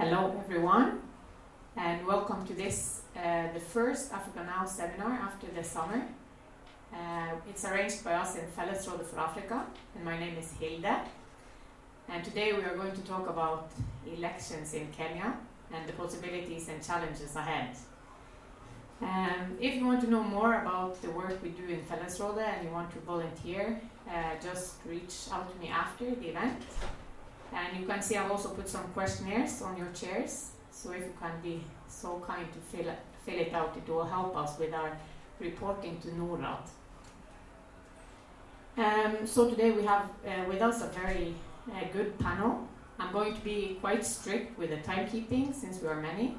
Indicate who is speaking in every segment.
Speaker 1: Hello, everyone, and welcome to this, uh, the first Africa Now seminar after the summer. Uh, it's arranged by us in Fellesrådet for Africa, and my name is Hilda. And today we are going to talk about elections in Kenya and the possibilities and challenges ahead. Um, if you want to know more about the work we do in Fellesrådet and you want to volunteer, uh, just reach out to me after the event. And you can see I've also put some questionnaires on your chairs. So if you can be so kind to fill it, fill it out, it will help us with our reporting to NORAD. Um, so today we have uh, with us a very uh, good panel. I'm going to be quite strict with the timekeeping since we are many,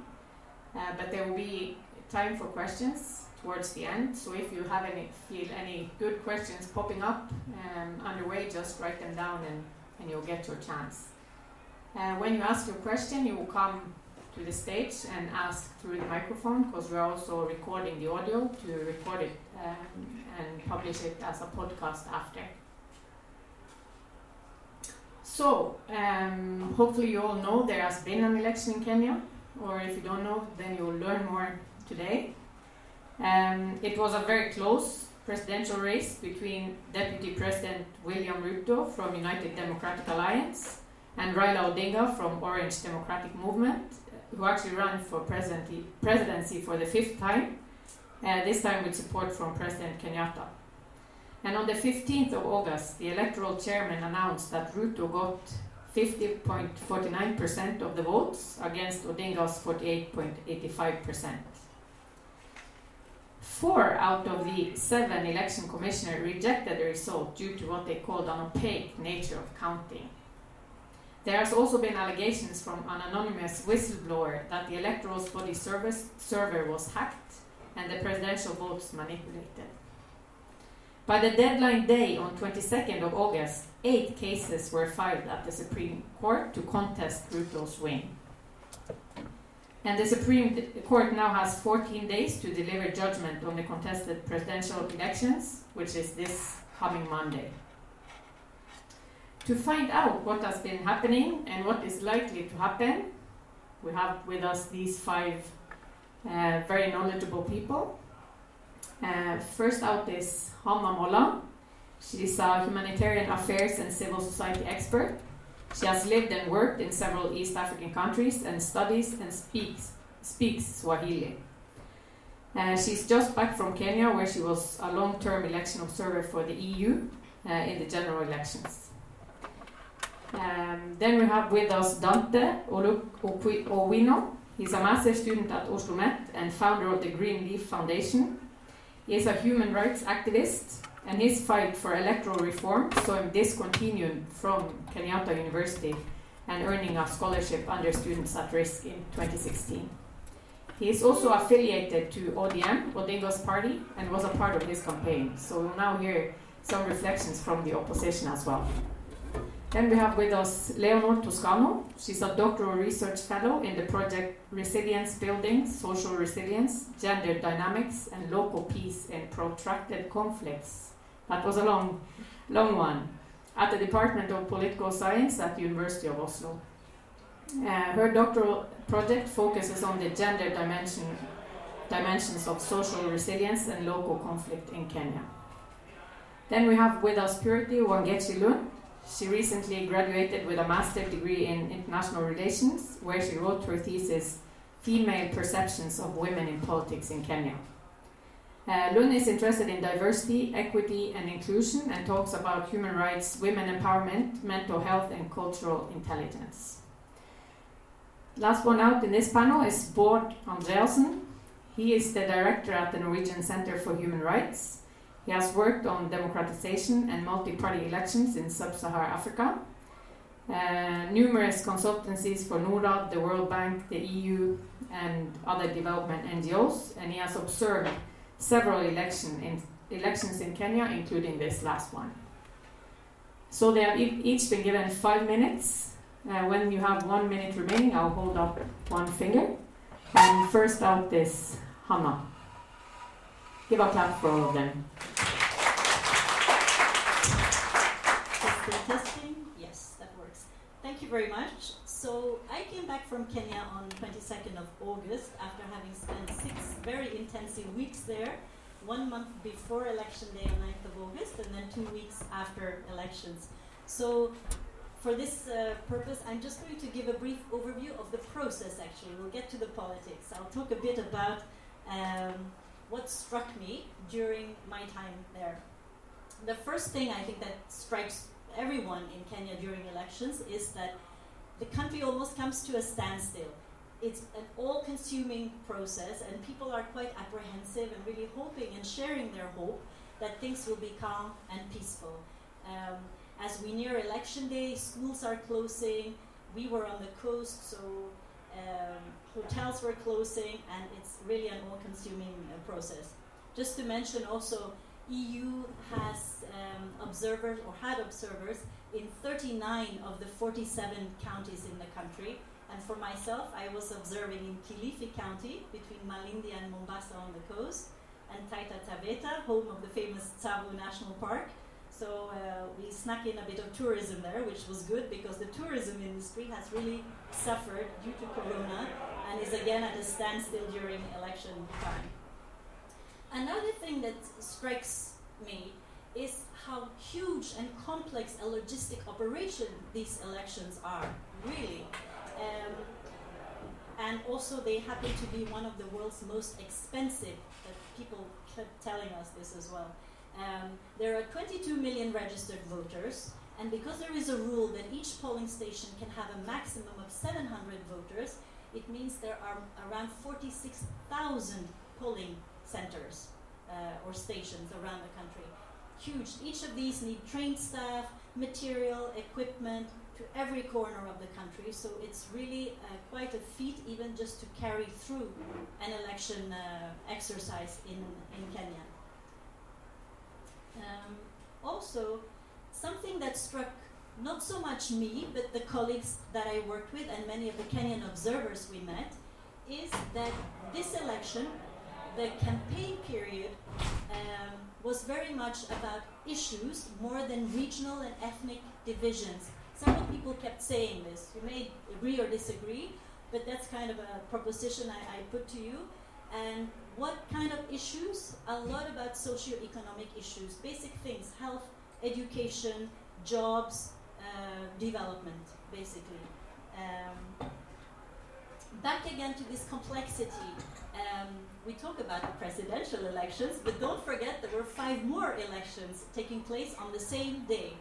Speaker 1: uh, but there will be time for questions towards the end. So if you have any feel any good questions popping up um, underway, just write them down and and you'll get your chance. Uh, when you ask your question, you will come to the stage and ask through the microphone because we're also recording the audio to record it um, and publish it as a podcast after. So, um, hopefully, you all know there has been an election in Kenya, or if you don't know, then you'll learn more today. Um, it was a very close presidential race between Deputy President William Ruto from United Democratic Alliance and Raila Odinga from Orange Democratic Movement, who actually ran for presidency for the fifth time, uh, this time with support from President Kenyatta. And on the 15th of August, the electoral chairman announced that Ruto got 50.49% of the votes against Odinga's 48.85%. Four out of the seven election commissioners rejected the result due to what they called an opaque nature of counting. There has also been allegations from an anonymous whistleblower that the electoral body service server was hacked and the presidential votes manipulated. By the deadline day on 22nd of August, eight cases were filed at the Supreme Court to contest Ruto's win. And the Supreme Court now has 14 days to deliver judgment on the contested presidential elections, which is this coming Monday. To find out what has been happening and what is likely to happen, we have with us these five uh, very knowledgeable people. Uh, first out is Hanna Molla. She's a humanitarian affairs and civil society expert she has lived and worked in several East African countries and studies and speaks, speaks Swahili. Uh, she's just back from Kenya, where she was a long term election observer for the EU uh, in the general elections. Um, then we have with us Dante Owino. He's a master student at Oslo Met and founder of the Green Leaf Foundation. He is a human rights activist and his fight for electoral reform saw him discontinued from Kenyatta University and earning a scholarship under Students at Risk in 2016. He is also affiliated to ODM, Odinga's party, and was a part of his campaign. So we'll now hear some reflections from the opposition as well. Then we have with us Leonor Toscano. She's a doctoral research fellow in the project Resilience Building, Social Resilience, Gender Dynamics, and Local Peace in Protracted Conflicts that was a long, long one. At the Department of Political Science at the University of Oslo. Uh, her doctoral project focuses on the gender dimension, dimensions of social resilience and local conflict in Kenya. Then we have with us Purity Wangechi Lund. She recently graduated with a master's degree in international relations, where she wrote her thesis, Female Perceptions of Women in Politics in Kenya. Uh, Lund is interested in diversity, equity, and inclusion and talks about human rights, women empowerment, mental health, and cultural intelligence. Last one out in this panel is Bård Andreassen. He is the director at the Norwegian Center for Human Rights. He has worked on democratization and multi party elections in sub Saharan Africa. Uh, numerous consultancies for NORAD, the World Bank, the EU, and other development NGOs, and he has observed several election in, elections in Kenya, including this last one. So they have each been given five minutes. Uh, when you have one minute remaining, I'll hold up one finger. And first out is Hanna. Give a clap for all of them.
Speaker 2: Testing, testing. Yes, that works. Thank you very much. So I came back from Kenya on 22nd of August after having spent six very intensive weeks there, one month before election day on 9th of August, and then two weeks after elections. So for this uh, purpose, I'm just going to give a brief overview of the process, actually. We'll get to the politics. I'll talk a bit about um, what struck me during my time there. The first thing I think that strikes everyone in Kenya during elections is that the country almost comes to a standstill. It's an all consuming process, and people are quite apprehensive and really hoping and sharing their hope that things will be calm and peaceful. Um, as we near election day, schools are closing. We were on the coast, so um, hotels were closing, and it's really an all-consuming uh, process. Just to mention, also, EU has um, observers or had observers in 39 of the 47 counties in the country. And for myself, I was observing in Kilifi County between Malindi and Mombasa on the coast, and Taita Taveta, home of the famous Tsavo National Park, so uh, we snuck in a bit of tourism there, which was good because the tourism industry has really suffered due to Corona and is again at a standstill during election time. Another thing that strikes me is how huge and complex a logistic operation these elections are, really. Um, and also, they happen to be one of the world's most expensive. That people kept telling us this as well. Um, there are 22 million registered voters, and because there is a rule that each polling station can have a maximum of 700 voters, it means there are around 46,000 polling centers uh, or stations around the country. Huge. Each of these need trained staff, material, equipment to every corner of the country. So it's really uh, quite a feat, even just to carry through an election uh, exercise in, in Kenya. Um, also, something that struck not so much me, but the colleagues that I worked with and many of the Kenyan observers we met, is that this election, the campaign period, um, was very much about issues more than regional and ethnic divisions. Several people kept saying this. You may agree or disagree, but that's kind of a proposition I, I put to you. And what kind of issues? A lot about socio-economic issues, basic things, health, education, jobs, uh, development, basically. Um, back again to this complexity. Um, we talk about the presidential elections, but don't forget there were five more elections taking place on the same day.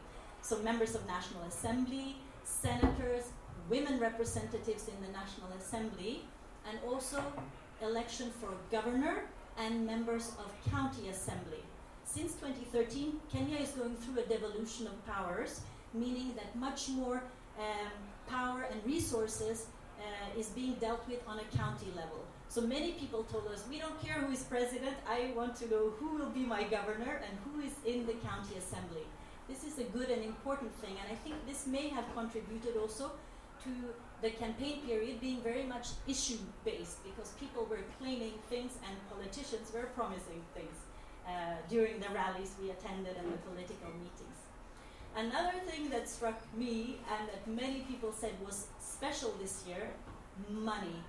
Speaker 2: So, members of National Assembly, senators, women representatives in the National Assembly, and also election for governor and members of county assembly. Since 2013, Kenya is going through a devolution of powers, meaning that much more um, power and resources uh, is being dealt with on a county level. So many people told us, we don't care who is president, I want to know who will be my governor and who is in the county assembly. This is a good and important thing, and I think this may have contributed also to the campaign period being very much issue based because people were claiming things and politicians were promising things uh, during the rallies we attended and the political meetings. Another thing that struck me and that many people said was special this year money.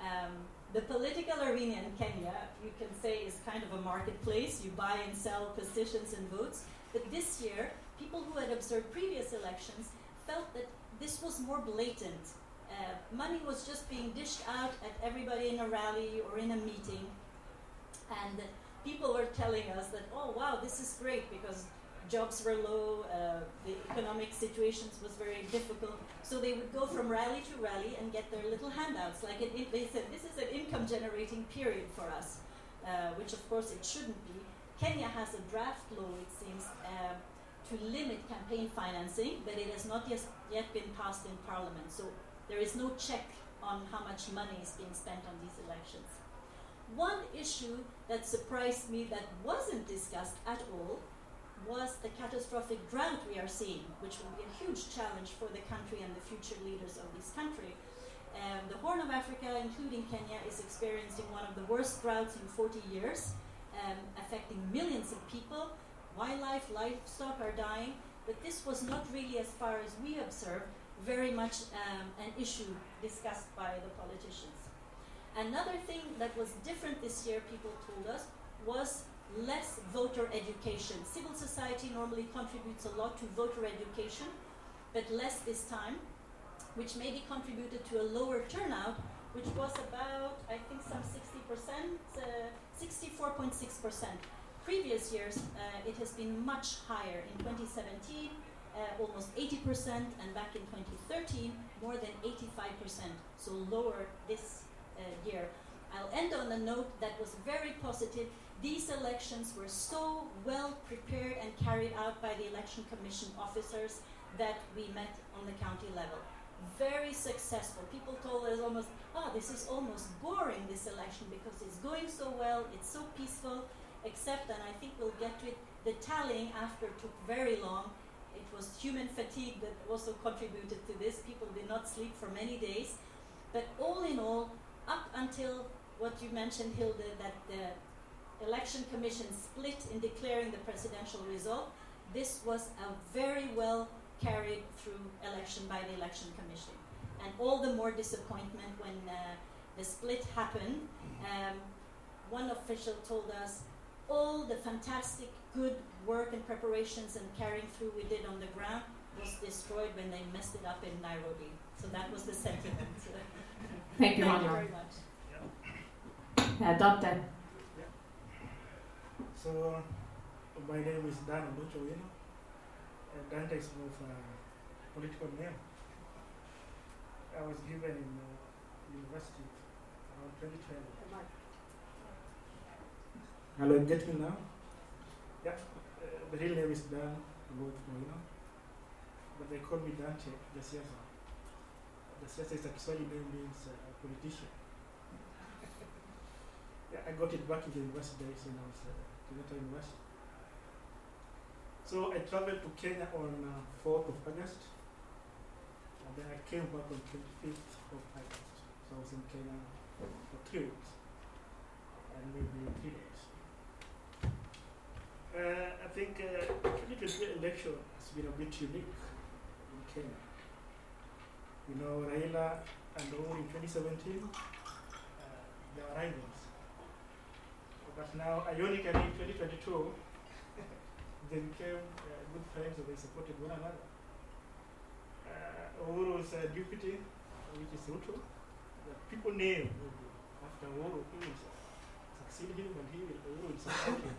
Speaker 2: Um, the political arena in Kenya, you can say, is kind of a marketplace. You buy and sell positions and votes. But this year, people who had observed previous elections felt that this was more blatant uh, money was just being dished out at everybody in a rally or in a meeting. And people were telling us that, oh, wow, this is great because jobs were low, uh, the economic situations was very difficult. So they would go from rally to rally and get their little handouts. Like they said, this is an income generating period for us, uh, which of course it shouldn't be. Kenya has a draft law, it seems, uh, to limit campaign financing, but it has not yet, yet been passed in parliament. So there is no check on how much money is being spent on these elections. One issue that surprised me that wasn't discussed at all was the catastrophic drought we are seeing, which will be a huge challenge for the country and the future leaders of this country. Um, the Horn of Africa, including Kenya, is experiencing one of the worst droughts in 40 years, um, affecting millions of people. Wildlife, livestock are dying, but this was not really as far as we observed very much um, an issue discussed by the politicians. Another thing that was different this year, people told us, was less voter education. Civil society normally contributes a lot to voter education, but less this time, which maybe contributed to a lower turnout, which was about, I think, some 60%, uh, 64.6%. Previous years, uh, it has been much higher. In 2017, uh, almost 80%, and back in 2013, more than 85%, so lower this uh, year. I'll end on a note that was very positive these elections were so well prepared and carried out by the Election Commission officers that we met on the county level. Very successful. People told us almost, oh, this is almost boring, this election, because it's going so well, it's so peaceful, except, and I think we'll get to it, the tallying after took very long. It was human fatigue that also contributed to this. People did not sleep for many days. But all in all, up until what you mentioned, Hilde, that the election commission split in declaring the presidential result, this was a very well carried through election by the election commission. And all the more disappointment when uh, the split happened. Um, one official told us all the fantastic good work and preparations and carrying through we did on the ground was destroyed when they messed it up in Nairobi. So that was the sentiment.
Speaker 1: Thank you,
Speaker 2: Thank you very much.
Speaker 1: Uh, Dante.
Speaker 3: So, my name is Dan Luchowino, and Dante is a political name. I was given in uh, university around 2012. Hello, get me now? Yeah, uh, the real name is Dan Luchowino, but they call me Dante Jasiasa. Jasiasa is a Kiswahili name means uh, politician. yeah, I got it back in the university days when I was uh, Kenyatta University. So I traveled to Kenya on uh, 4th of August, and then I came back on 25th of August. So I was in Kenya for three weeks, and maybe three days. Uh, I think uh, 2023 election has been a bit unique in Kenya. You know, Raila and Uhuru in 2017, uh, they were rivals. But now, ironically, in 2022, they became uh, good friends and they supported one another. Uh, Uhuru's uh, deputy, which is Ruto, the people name after Uhuru, he will succeed him and he will, Uhuru will support him.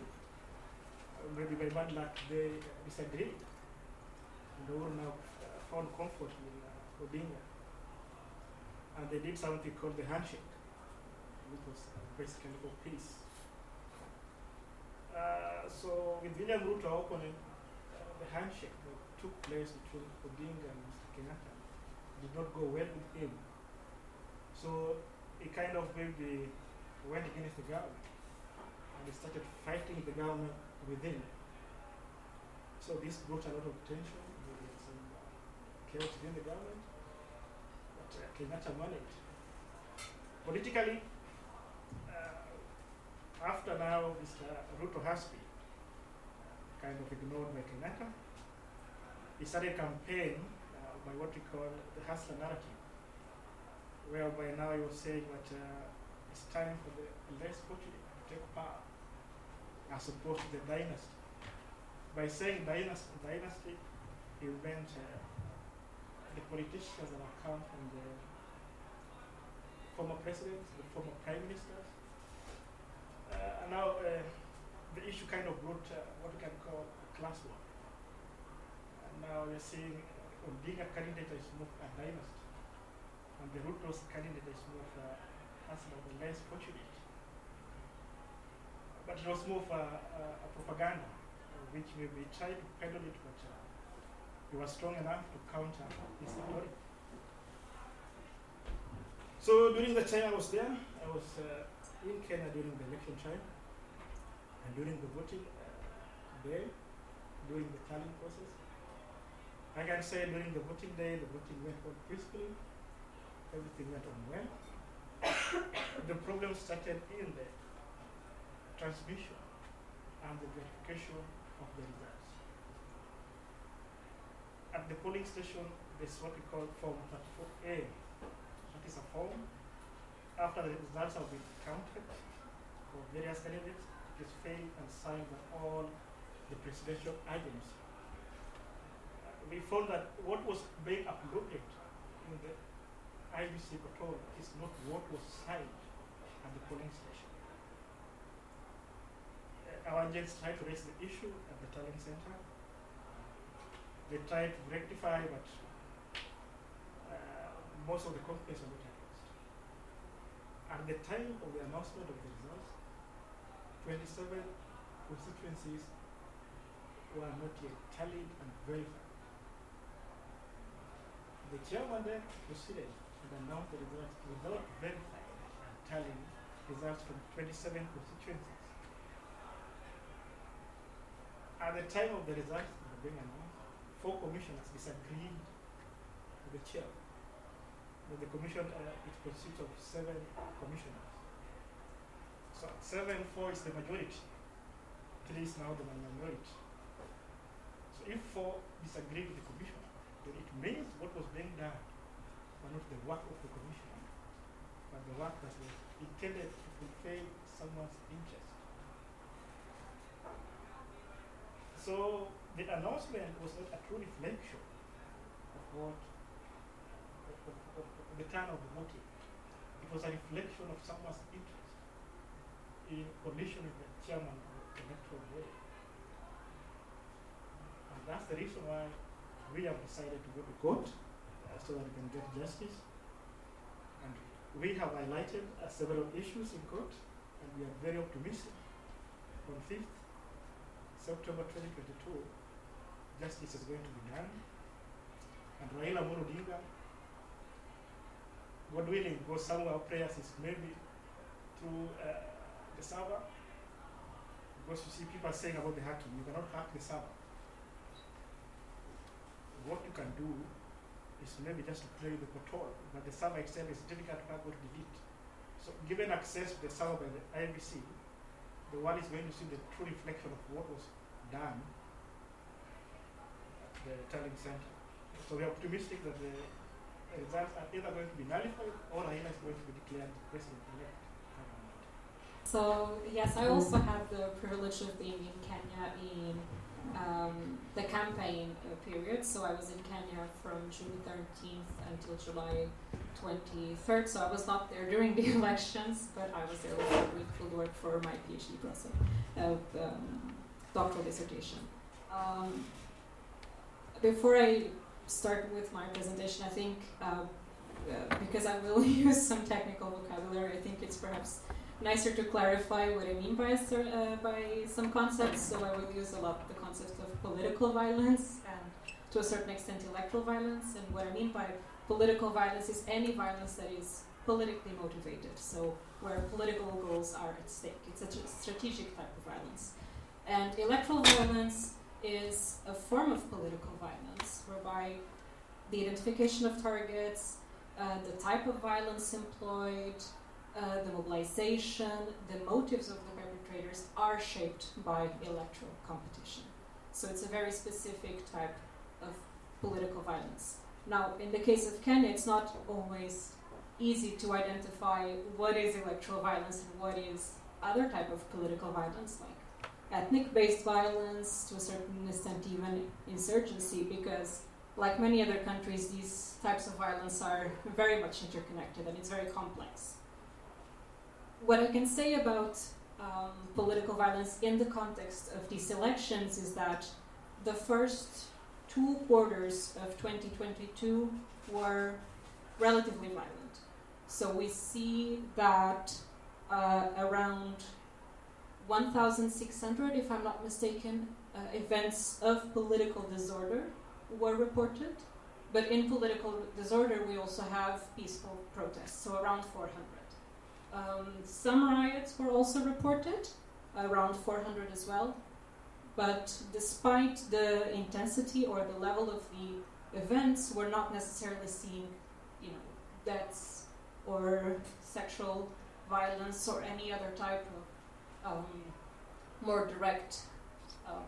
Speaker 3: Uh, maybe by bad luck they uh, disagreed. And Uhuru now uh, found comfort in uh, Odinga. And they did something called the handshake, which was uh, basically for peace. Uh, so with William Ruto opponent, uh, the handshake that took place between Odinga and Mr. Kenyatta did not go well with him. So he kind of maybe went against the government and he started fighting the government within. So this brought a lot of tension, maybe some chaos within the government, but uh, Kenyatta managed. Politically, after now Mr. Ruto has been kind of ignored by Kenyatta, he started a campaign uh, by what we call the hustler narrative, whereby now he was saying that uh, it's time for the less fortunate to take power as opposed to the dynasty. By saying dynasty, dynasty he meant uh, the politicians that have come from the former presidents, the former prime ministers, uh, now uh, the issue kind of brought uh, what we can call class war. And now we're seeing uh, Odinga candidate is more a dynasty, and the Ruto's candidate is more of a hustler, the less fortunate. But it was more of a, a, a propaganda, uh, which maybe tried to peddle it, but uh, he was strong enough to counter his authority. So during the time I was there, I was uh, in Kenya during the election time and during the voting uh, day, during the tallying process. I can say during the voting day, the voting went on peacefully, everything went on well. the problem started in the transmission and the verification of the results. At the polling station, there's what we call Form 34A. That is a form. After the results have been counted for various candidates, it is filled and signed by all the presidential agents. Uh, we found that what was being uploaded in the IEBC portal is not what was signed at the polling station. Uh, our agents tried to raise the issue at the tallying center. They tried to rectify, but uh, most of the complaints were not. At the time of the announcement of the results, 27 constituencies were not yet tallied and verified. The chairman then proceeded and announced the results without verifying and tallying results from 27 constituencies. At the time of the results being announced, four commissioners disagreed with the chair. But the commission, uh, it consists of seven commissioners. So seven, four is the majority. Three is now the minority. So if four disagree with the commission, then it means what was being done was not the work of the commission, but the work that was intended to fulfill someone's interest. So the announcement was not a true reflection of what the turn of the voting. It was a reflection of someone's interest in coalition with the chairman of the electoral board. And that's the reason why we have decided to go to court uh, so that we can get justice. And we have highlighted uh, several issues in court, and we are very optimistic. On 5th September 2022, justice is going to be done. And Raila Odinga, God willing, goes somewhere prayers is maybe through uh, the server. Because you see people saying about the hacking, you cannot hack the server. What you can do is maybe just to play the portal, but the server itself is difficult to hack or delete. So given access to the server by the IEBC, the world is going to see the true reflection of what was done at the tallying center. So we are optimistic that the results are either going to be nullified or Raila is going to be declared president-elect.
Speaker 4: So yes, I also had the privilege of being in Kenya in um, the campaign period. So I was in Kenya from June 13th until July 23rd. So I was not there during the elections, but I was there with field work for my PhD process, uh, um, doctoral dissertation. Um, before I start with my presentation, I think uh, uh, because I will use some technical vocabulary, I think it's perhaps nicer to clarify what I mean by, uh, by some concepts. So I will use a lot the concept of political violence and to a certain extent electoral violence. And what I mean by political violence is any violence that is politically motivated. So where political goals are at stake. It's a strategic type of violence. And electoral violence is a form of political violence whereby the identification of targets, uh, the type of violence employed, uh, the mobilization, the motives of the perpetrators are shaped by electoral competition. So it's a very specific type of political violence. Now, in the case of Kenya, it's not always easy to identify what is electoral violence and what is other type of political violence, like ethnic-based violence, to a certain extent even insurgency, because like many other countries, these types of violence are very much interconnected and it's very complex. What I can say about um, political violence in the context of these elections is that the first two quarters of 2022 were relatively violent. So we see that uh, around 1,600, if I'm not mistaken, uh, events of political disorder were reported. But in political disorder, we also have peaceful protests, so around 400. Um, some riots were also reported, around 400 as well. But despite the intensity or the level of the events, we're not necessarily seeing, you know, deaths or sexual violence or any other type um, more direct um,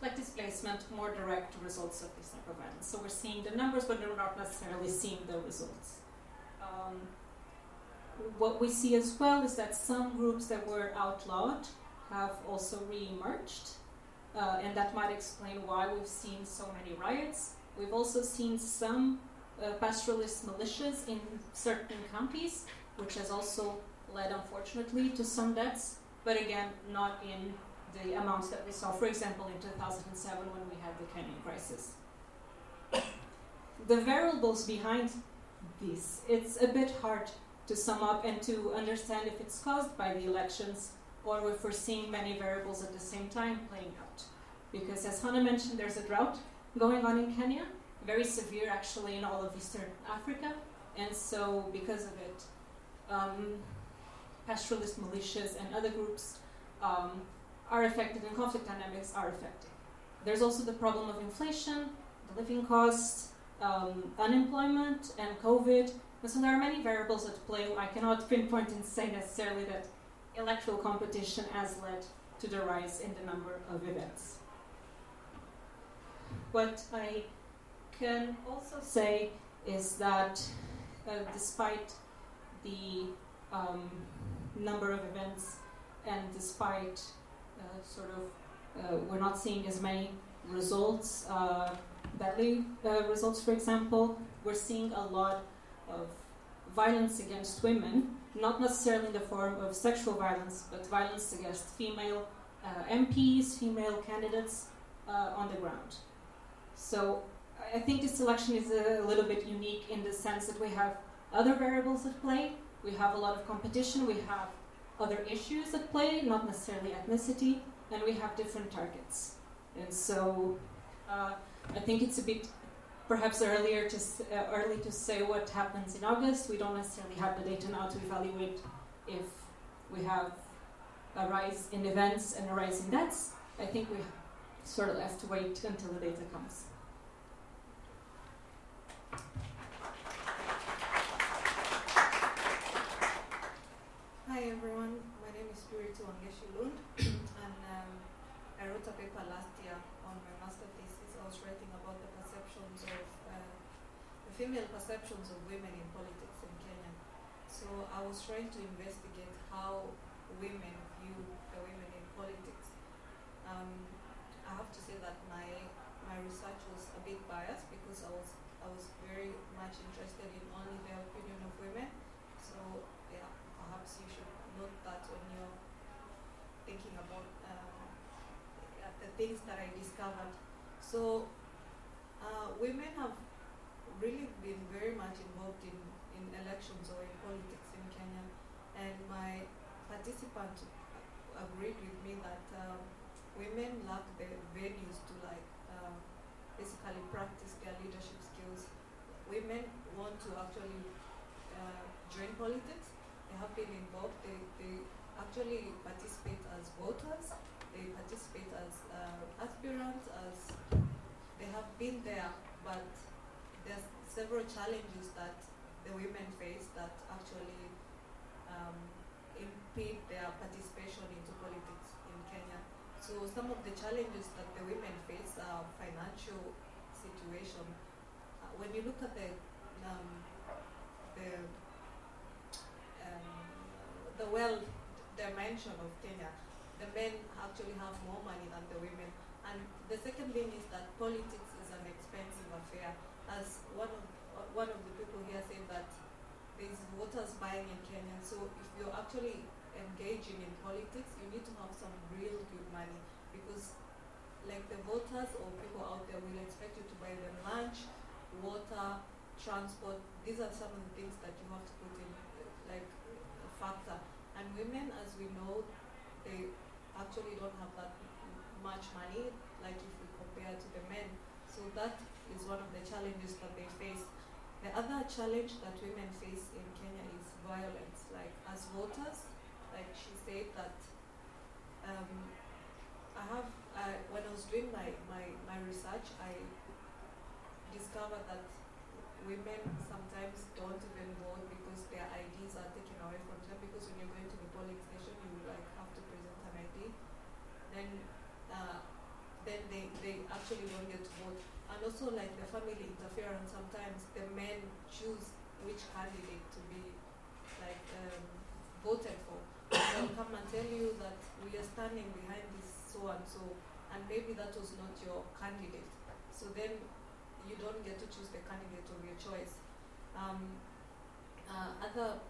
Speaker 4: like displacement, more direct results of these type of events. So we're seeing the numbers, but we're not necessarily seeing the results. Um, what we see as well is that some groups that were outlawed have also re-emerged, uh, and that might explain why we've seen so many riots. We've also seen some uh, pastoralist militias in certain counties, which has also led, unfortunately, to some deaths, but again, not in the amounts that we saw, for example, in 2007 when we had the Kenyan crisis. the variables behind this, it's a bit hard to sum up and to understand if it's caused by the elections or if we're seeing many variables at the same time playing out. Because as Hanna mentioned, there's a drought going on in Kenya, very severe actually in all of Eastern Africa, and so because of it, um, pastoralist militias and other groups um, are affected and conflict dynamics are affected. There's also the problem of inflation, the living costs, um, unemployment, and COVID. And so there are many variables at play. I cannot pinpoint and say necessarily that electoral competition has led to the rise in the number of events. What I can also say is that uh, despite the um, number of events and despite uh, sort of uh, we're not seeing as many results, uh, badly results, for example, we're seeing a lot of violence against women, not necessarily in the form of sexual violence, but violence against female MPs, female candidates on the ground. So I think this election is a little bit unique in the sense that we have other variables at play. We have a lot of competition. We have other issues at play, not necessarily ethnicity, and we have different targets. And so uh, I think it's a bit perhaps earlier to uh, early to say what happens in August. We don't necessarily have the data now to evaluate if we have a rise in events and a rise in deaths. I think we sort of have to wait until the data comes.
Speaker 5: Hi everyone, my name is Purity Wangechi Lund and um, I wrote a paper last year on my master thesis. I was writing about the perceptions of uh, the female perceptions of women in politics in Kenya. So I was trying to investigate how women view the women in politics. Um, I have to say that my my research was a bit biased because I was I was very much interested in only the opinion of women. So perhaps you should note that when you're thinking about um, the things that I discovered. So uh, women have really been very much involved in, in elections or in politics in Kenya. And my participant agreed with me that um, women lack the venues to like uh, basically practice their leadership skills. Women want to actually uh, join politics, they have been involved. They, they actually participate as voters. They participate as uh, aspirants. As they have been there, but there's several challenges that the women face that actually um, impede their participation into politics in Kenya. So some of the challenges that the women face are financial situation. Uh, when you look at the um, the the wealth dimension of Kenya, the men actually have more money than the women. And the second thing is that politics is an expensive affair. As one of uh, one of the people here said that there is voters buying in Kenya. So if you're actually engaging in politics, you need to have some real good money because like the voters or people out there will expect you to buy them lunch, water, transport. These are some of the things that you have to put in like factor. And women, as we know, they actually don't have that much money, like if we compare to the men. So that is one of the challenges that they face. The other challenge that women face in Kenya is violence. Like as voters, like she said that um, I have, when I was doing my, my, my research, I discovered that women sometimes don't even vote because their IDs are taken away from them because when you're going to the polling station you like have to present an ID. Then uh, then they they actually won't get to vote. And also like the family interference. Sometimes the men choose which candidate to be like um, voted for. They'll come and tell you that we are standing behind this so and so, and maybe that was not your candidate. So then you don't get to choose the candidate of your choice. Um, uh, other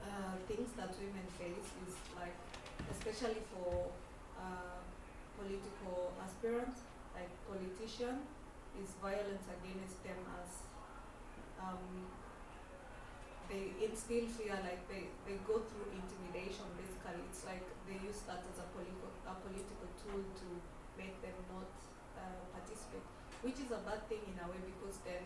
Speaker 5: uh, things that women face is like, especially for uh, political aspirants, like politician, is violence against them as um, they instill fear, like they, they go through intimidation basically. It's like they use that as a, political a political tool to make them not uh, participate, which is a bad thing in a way because then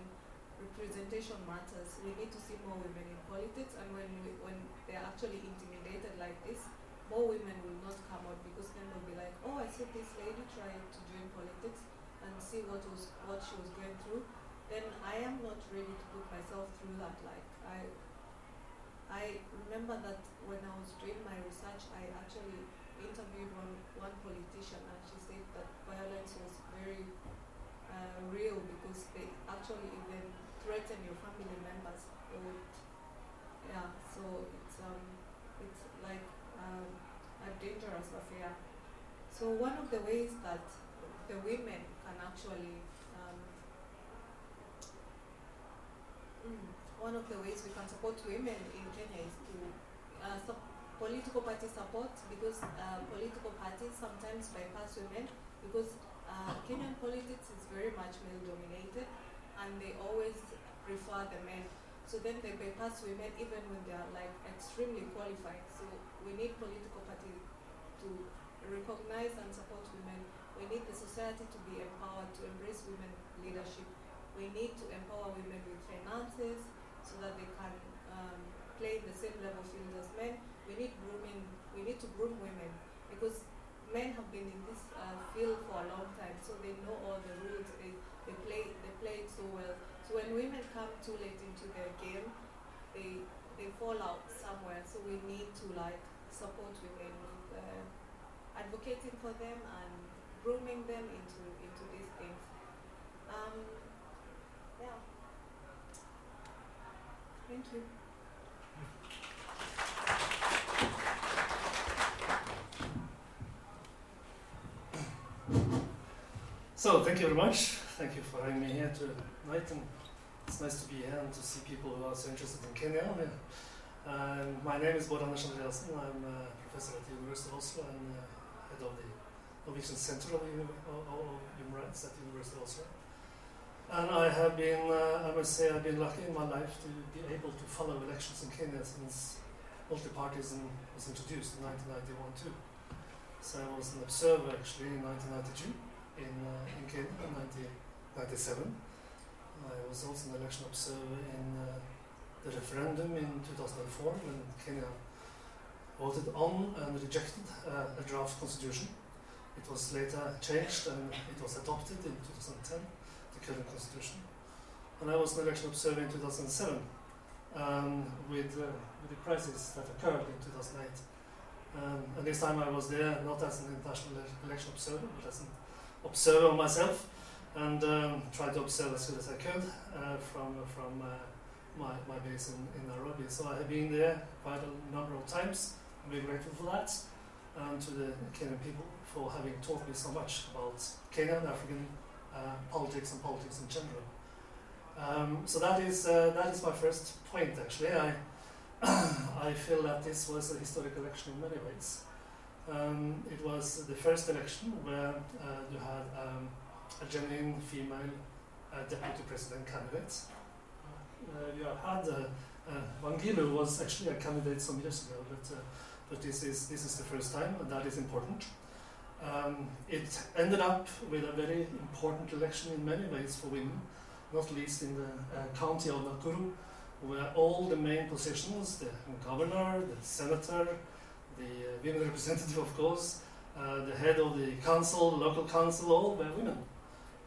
Speaker 5: representation matters. We need to see more women in politics, and when we, when they're actually intimidated like this, more women will not come out because then they'll be like, oh, I saw this lady trying to join politics and see what was what she was going through. Then I am not ready to put myself through that. Like I, I remember that when I was doing my research, I actually interviewed one one politician, and she said that violence was very uh, real because they actually even threaten your family members. Would, yeah. So it's um, it's like um, a dangerous affair. So one of the ways that the women can actually um, mm, one of the ways we can support women in Kenya is to uh, political party support because uh, political parties sometimes bypass women because uh, Kenyan politics is very much male dominated and they always prefer the men. So then they bypass women even when they are like extremely qualified. So we need political parties to recognize and support women. We need the society to be empowered to embrace women leadership. We need to empower women with finances so that they can um, play in the same level field as men. We need grooming. We need to groom women because men have been in this uh, field for a long time, so they know all the rules. They, they play they play it so well. So when women come too late into their game, they they fall out somewhere. So we need to like support women with uh, advocating for them and grooming them into into these things. Um, yeah. Thank you.
Speaker 6: So thank you very much. Thank you for having me here tonight, and it's nice to be here and to see people who are so interested in Kenya. Um, my name is Bård Anders Andreassen. I'm a professor at the University of Oslo and uh, head of the Norwegian Center of Human Rights at the University of Oslo. And I have been, uh, I must say, I've been lucky in my life to be able to follow elections in Kenya since multi-partyism was introduced in 1991 too. So I was an observer actually in 1992 in, uh, in Kenya in 1997. I was also an election observer in uh, the referendum in 2004 when Kenya voted on and rejected uh, a draft constitution. It was later changed and it was adopted in 2010, the current constitution. And I was an election observer in 2007 um, with, uh, with the crisis that occurred in 2008. Um, and this time I was there not as an international election observer, but as an observer myself, and um, tried to observe as good as I could uh, from from uh, my, my base in, in Nairobi. So I have been there quite a number of times. I'm very grateful for that, and to the Kenyan people for having taught me so much about Kenyan African uh, politics and politics in general. Um, so that is uh, that is my first point. Actually, I I feel that this was a historic election in many ways. Um, it was the first election where uh, you had um, a genuine female uh, deputy president candidate. Uh, you had Wangilu was actually a candidate some years ago, but but this is this is the first time, and that is important. Um, it ended up with a very important election in many ways for women, not least in the uh, county of Nakuru, where all the main positions, the governor, the senator, the uh, women representative, of course, uh, the head of the council, local council, all were women,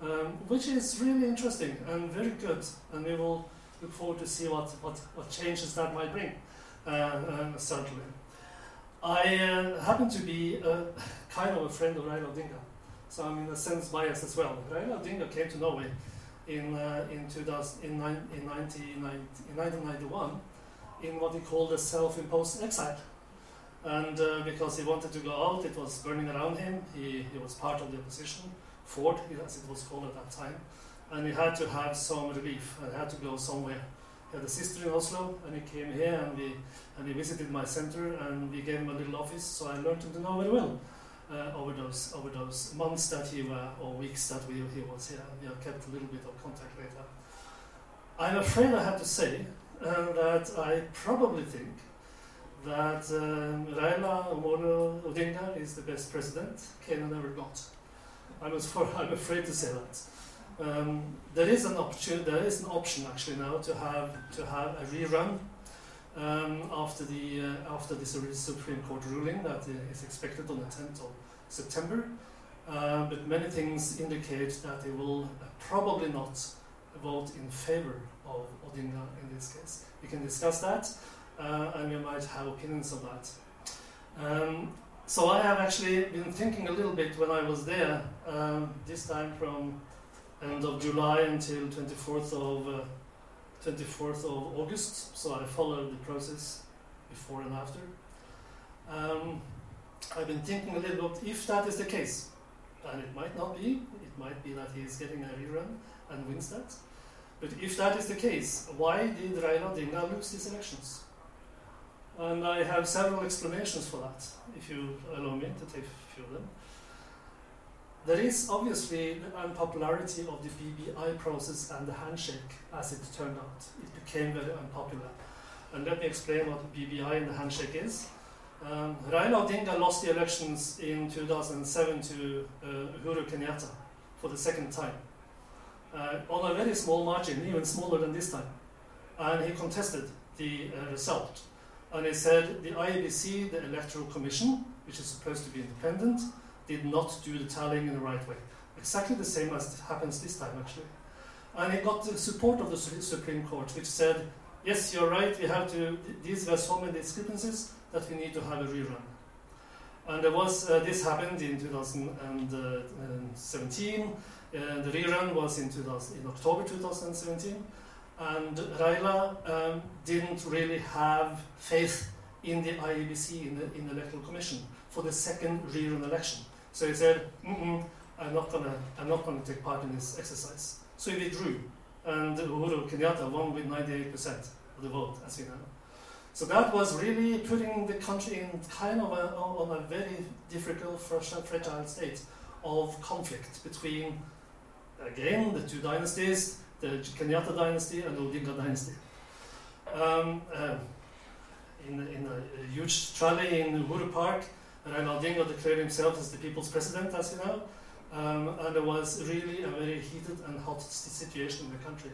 Speaker 6: um, which is really interesting and very good. And we will look forward to see what, what, what changes that might bring, uh, certainly. I uh, happen to be uh, kind of a friend of Raila Odinga, so I'm in a sense biased as well. Raila Odinga came to Norway in, uh, in, 2000, in, in, 1990, in 1991 in what he called a self-imposed exile. And uh, because he wanted to go out, it was burning around him. He, he was part of the opposition, Ford, as it was called at that time. And he had to have some relief and had to go somewhere. He had a sister in Oslo, and he came here and we and he visited my center and we gave him a little office. So I learned him to know very well uh, over those over those months that he were or weeks that we, he was here. We have kept a little bit of contact later. I'm afraid I have to say uh, that I probably think that um, Raila Odinga is the best president Kenya ever got. I'm, for, I'm afraid to say that. Um, there is an option. There is an option actually now to have to have a rerun um, after the uh, after this Supreme Court ruling that is expected on the 10th of September. Uh, but many things indicate that they will probably not vote in favor of Odinga in this case. We can discuss that, uh, and we might have opinions on that. Um, so I have actually been thinking a little bit when I was there, um, this time from end of July until 24th of uh, 24th of August. So I followed the process before and after. Um, I've been thinking a little bit if that is the case, and it might not be. It might be that he is getting a rerun and wins that. But if that is the case, why did Raila Odinga lose these elections? And I have several explanations for that, if you allow me to take a few of them. There is obviously the unpopularity of the BBI process and the handshake as it turned out. It became very unpopular. And let me explain what the BBI and the handshake is. Um, Raila Odinga lost the elections in 2007 to uh, Uhuru Kenyatta for the second time uh, on a very small margin, even smaller than this time. And he contested the uh, result. And he said the IEBC, the Electoral Commission, which is supposed to be independent, did not do the tallying in the right way. Exactly the same as happens this time, actually. And it got the support of the Supreme Court, which said, yes, you're right, we have to, these were so many discrepancies that we need to have a rerun. And there was, uh, this happened in 2017, uh, the rerun was in, 2000, in October 2017, and Raila um, didn't really have faith in the IEBC, in the, in the Electoral Commission, for the second rerun election. So he said, Mm-mm, I'm not gonna, I'm not gonna take part in this exercise. So he withdrew, and Uhuru Kenyatta won with 98% of the vote, as we know. So that was really putting the country in kind of a, on a very difficult, fragile state of conflict between again, the two dynasties, the Kenyatta dynasty and the Odinga dynasty. Um, uh, in, in a, huge rally in Uhuru Park, Raila Odinga declared himself as the people's president, as you know, um, and there was really a very heated and hot situation in the country.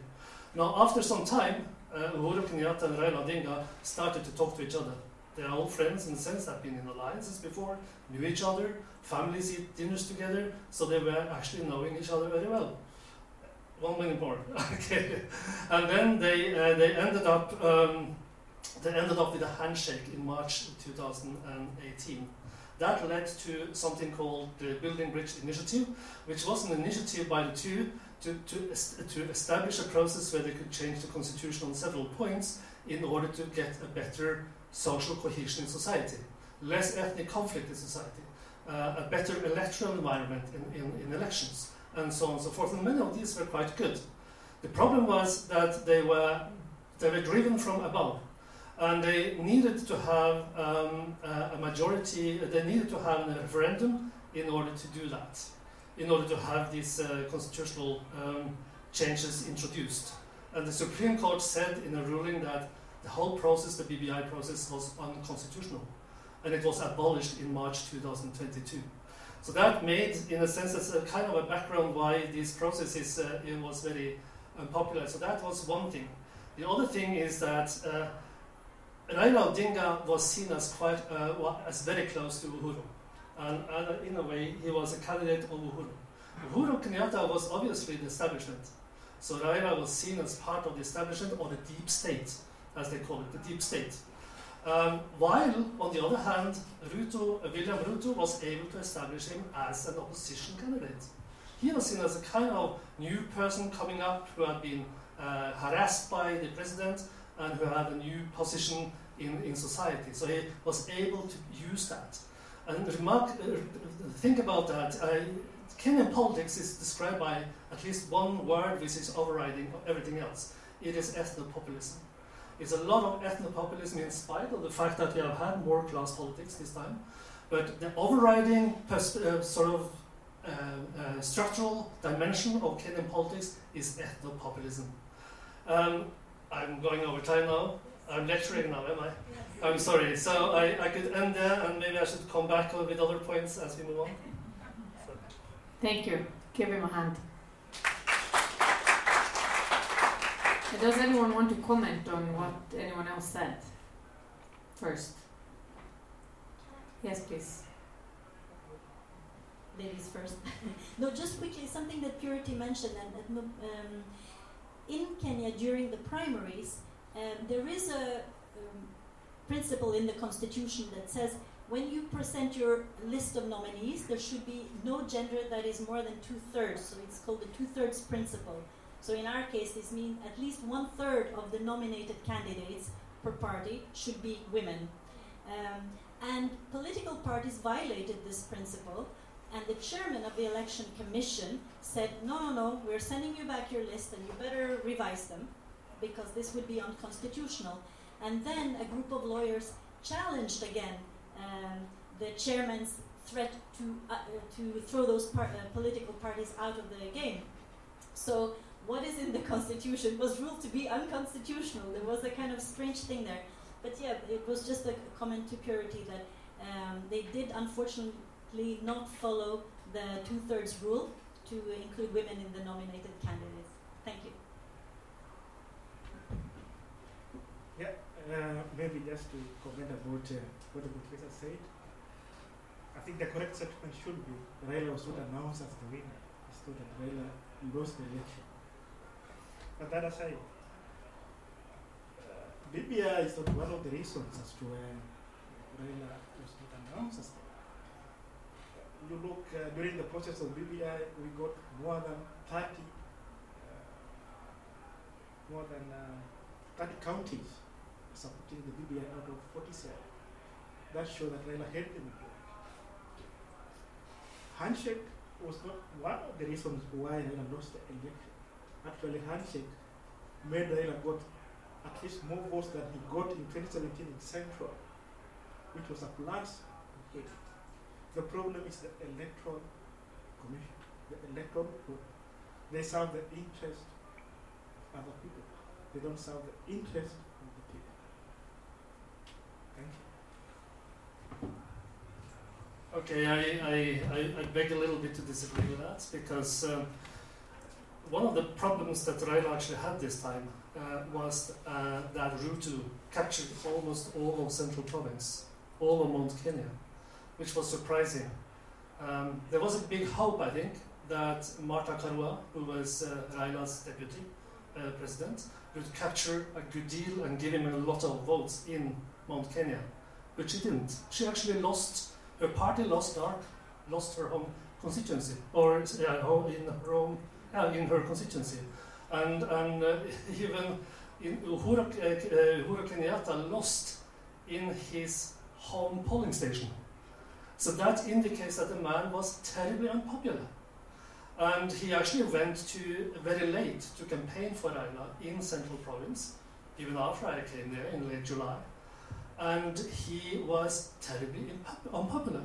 Speaker 6: Now, after some time, uh, Uhuru Kenyatta and Raila Odinga started to talk to each other. They are old friends in the sense they've been in alliances before, knew each other, families eat dinners together, so they were actually knowing each other very well. One minute more. okay. And then they, uh, they ended up um, they ended up with a handshake in March 2018. That led to something called the Building Bridge Initiative, which was an initiative by the two to, to, to establish a process where they could change the constitution on several points in order to get a better social cohesion in society, less ethnic conflict in society, uh, a better electoral environment in, in, in, elections, and so on and so forth. And many of these were quite good. The problem was that they were, they were driven from above. And they needed to have um, a majority, they needed to have a referendum in order to do that, in order to have these uh, constitutional um, changes introduced. And the Supreme Court said in a ruling that the whole process, the BBI process, was unconstitutional. And it was abolished in March 2022. So that made, in a sense, as a kind of a background why this process is, uh, it was very unpopular. So that was one thing. The other thing is that uh, Raila Odinga was seen as quite, uh, as very close to Uhuru. And, and, in a way, he was a candidate of Uhuru. Uhuru Kenyatta was obviously the establishment. So Raila was seen as part of the establishment or the deep state as they call it, the deep state. Um, while, on the other hand, Ruto, William Ruto was able to establish him as an opposition candidate. he was seen as a kind of new person coming up who had been uh, harassed by the president and who had a new position in, in society. So he was able to use that. And remark, uh, think about that. Uh, Kenyan politics is described by at least one word which is overriding everything else. It is ethno-populism. It's a lot of ethno-populism in spite of the fact that we have had more class politics this time. But the overriding uh, sort of uh, uh, structural dimension of Kenyan politics is ethno-populism. Um, I'm going over time now. I'm lecturing now, am I? I'm sorry. So I, I could end there and maybe I should come back with other points as we move on.
Speaker 1: Thank you. Give him a hand. Does anyone want to comment on what anyone else said first? Yes, please.
Speaker 2: Ladies first. no, just quickly, something that Purity mentioned, and um, in Kenya during the primaries, um, there is a um, principle in the constitution that says when you present your list of nominees, there should be no gender that is more than two thirds. So it's called the two thirds principle. So in our case, this means at least one third of the nominated candidates per party should be women. Um, and political parties violated this principle, and the chairman of the election commission said, No, no, no, we're sending you back your list and you better revise them because this would be unconstitutional. And then a group of lawyers challenged again um, the chairman's threat to, uh, to throw those par- uh, political parties out of the game. So what is in the constitution was ruled to be unconstitutional. There was a kind of strange thing there. But yeah, it was just a comment to Purity that um, they did unfortunately not follow the two thirds rule to include women in the nominated candidates. Thank you.
Speaker 3: Yeah, uh, maybe just to comment about uh, what the professor said. I think the correct statement should be Raila was not announced as the winner. It's not that Raila lost the election. But that aside, uh, BBI is not one of the reasons as to why Raila was not announced as the you look uh, during the process of BBI, we got more than 30, uh, more than uh, 30 counties supporting the BBI out of 47. That shows that Raila had the majority. Handshake was not one of the reasons why Raila lost the election. Actually, handshake made Raila got at least more votes than he got in 2017 in Central, which was a plus. The problem is the electoral commission, the electoral group. They serve the interest of other people. They don't serve the interest of the people. Thank
Speaker 6: you. Okay, I, I, I, I, beg a little bit to disagree with that because um, one of the problems that Raila actually had this time uh, was uh, that Ruto captured almost all of Central Province, all of Mount Kenya which was surprising. Um, there was a big hope, I think, that Martha Karua, who was uh, Raila's deputy uh, president, would capture a good deal and give him a lot of votes in Mount Kenya. But she didn't. She actually lost, her party lost Dark, lost her home constituency, or uh, in her own, in her constituency. And, and uh, even in Uhuru, uh, Kenyatta lost in his home polling station. So that indicates that the man was terribly unpopular. And he actually went to very late to campaign for Raila in Central Province, even after I came there in late July. And he was terribly unpopular.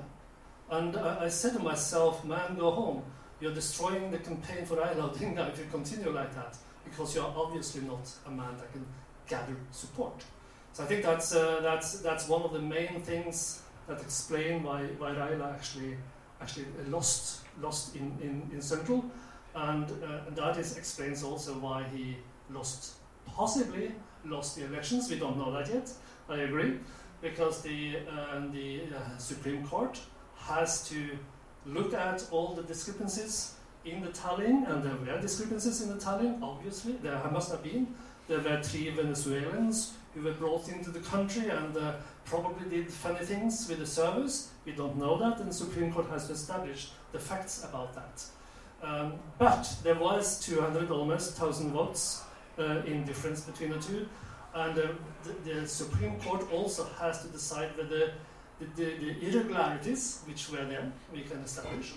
Speaker 6: And I, I said to myself, man, go home. You're destroying the campaign for Raila Odinga if you continue like that, because you're obviously not a man that can gather support. So I think that's, uh, that's, that's one of the main things that explain why, why Raila actually actually lost lost in, in, in Central, and uh, that is, explains also why he lost possibly lost the elections. We don't know that yet. I agree, because the uh, the uh, Supreme Court has to look at all the discrepancies in the tallying, and there were discrepancies in the tallying. Obviously, there must have been. There were three Venezuelans who were brought into the country, and uh, probably did funny things with the servers. We don't know that, and the Supreme Court has to establish the facts about that. Um, but there was 200 almost 1,000 votes uh, in difference between the two, and uh, the, the, Supreme Court also has to decide whether the, the, irregularities, which were there, we can establish,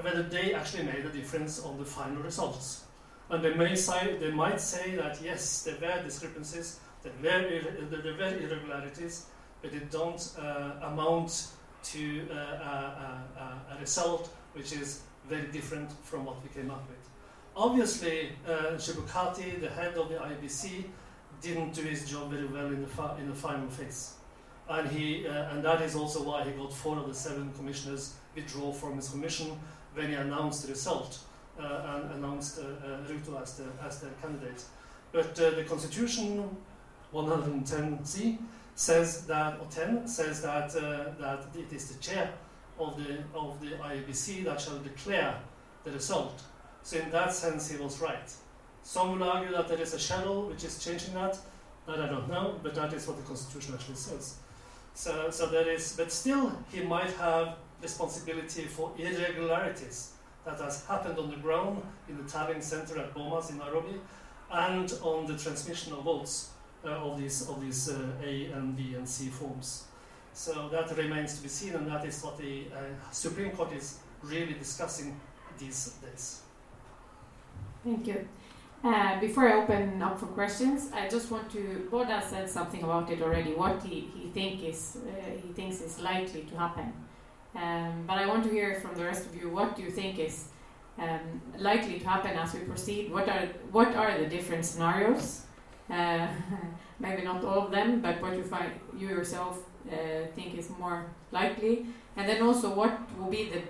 Speaker 6: whether they actually made a difference on the final results. And they may say, they might say that yes, there were discrepancies, there were, there were irregularities, but it don't uh, amount to uh, a, a, a result which is very different from what we came up with. Obviously, uh, Chebukati, the head of the IEBC, didn't do his job very well in the, in the final phase. And, he, uh, and that is also why he got four of the seven commissioners withdraw from his commission when he announced the result uh, and announced uh, uh, Ruto as the, as the candidate. But uh, the Constitution 110C says that, or 10 says that, uh, that it is the chair of the, of the IEBC that shall declare the result. So in that sense, he was right. Some will argue that there is a shadow which is changing that. That I don't know, but that is what the Constitution actually says. So, so but still, he might have responsibility for irregularities that has happened on the ground in the tallying center at Bomas in Nairobi, and on the transmission of votes uh, of these of these uh, A and B and C forms. So that remains to be seen, and that is what the uh, Supreme Court is really discussing these days.
Speaker 1: Thank you. Uh, before I open up for questions, I just want to. Boda said something about it already. What he, he think is uh, he thinks is likely to happen, um, but I want to hear from the rest of you. What do you think is um, likely to happen as we proceed? What are what are the different scenarios? Uh, maybe not all of them, but what you find you yourself uh, think is more likely, and then also what will be the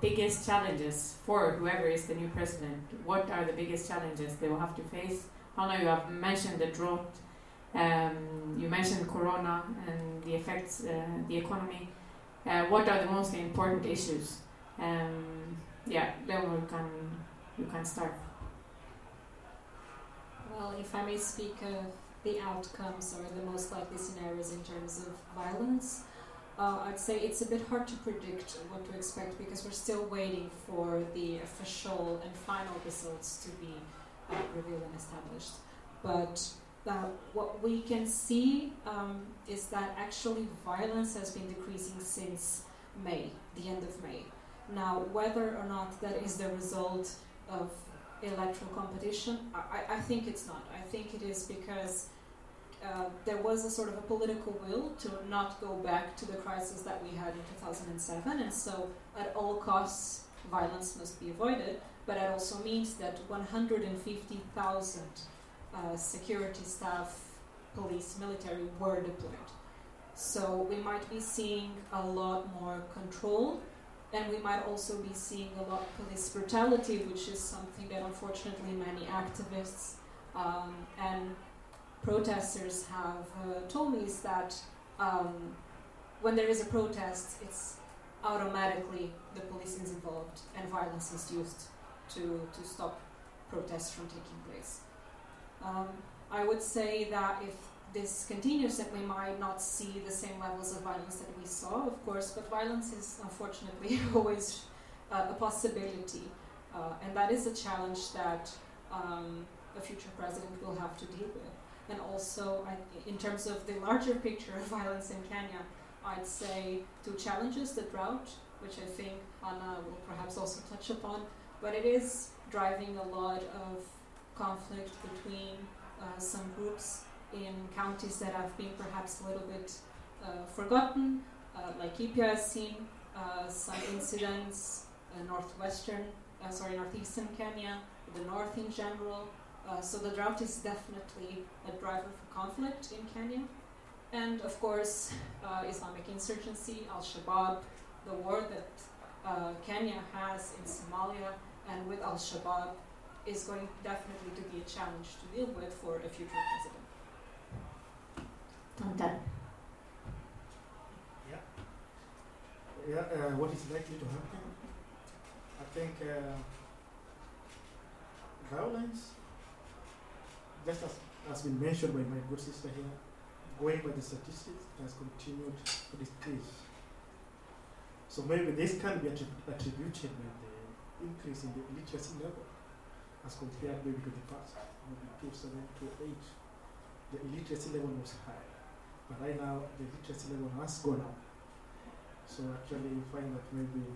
Speaker 1: biggest challenges for whoever is the new president? What are the biggest challenges they will have to face? I know you have mentioned the drought, um, you mentioned Corona and the effects, uh, the economy. Uh, what are the most important issues? Um, yeah, then we can you can start.
Speaker 4: Well, if I may speak of the outcomes or the most likely scenarios in terms of violence, uh, I'd say it's a bit hard to predict what to expect because we're still waiting for the official and final results to be uh, revealed and established. But uh, what we can see um, is that actually violence has been decreasing since May, the end of May. Now, whether or not that is the result of electoral competition, I, I think it's not. I think it is because uh, there was a sort of a political will to not go back to the crisis that we had in 2007, and so at all costs, violence must be avoided. But it also means that 150,000 uh, security staff, police, military were deployed. So we might be seeing a lot more control, and we might also be seeing a lot of police brutality, which is something that unfortunately many activists um, and protesters have uh, told me is that um, when there is a protest, it's automatically the police is involved and violence is used to, to stop protests from taking place. Um, I would say that if this continues, that we might not see the same levels of violence that we saw, of course, but violence is unfortunately always uh, a possibility. Uh, and that is a challenge that um, a future president will have to deal with. And also, I, in terms of the larger picture of violence in Kenya, I'd say two challenges the drought, which I think Hanna will perhaps also touch upon, but it is driving a lot of conflict between uh, some groups in counties that have been perhaps a little bit uh, forgotten, uh, like Laikipia has seen uh, some incidents, uh, northwestern, uh, sorry, northeastern Kenya, the north in general, uh, so the drought is definitely a driver for conflict in Kenya. And of course, uh, Islamic insurgency, Al Shabaab, the war that uh, Kenya has in Somalia and with Al Shabaab is going definitely to be a challenge to deal with for a future president.
Speaker 1: Okay.
Speaker 3: Yeah. Yeah, uh, what is likely to happen? I think uh, violence just as has been mentioned by my good sister here, going by the statistics, it has continued to decrease. So maybe this can be attributed by the increase in the literacy level as compared maybe to the past, maybe 2007, 2008. The illiteracy level was high, but right now the literacy level has gone up. So actually you find that maybe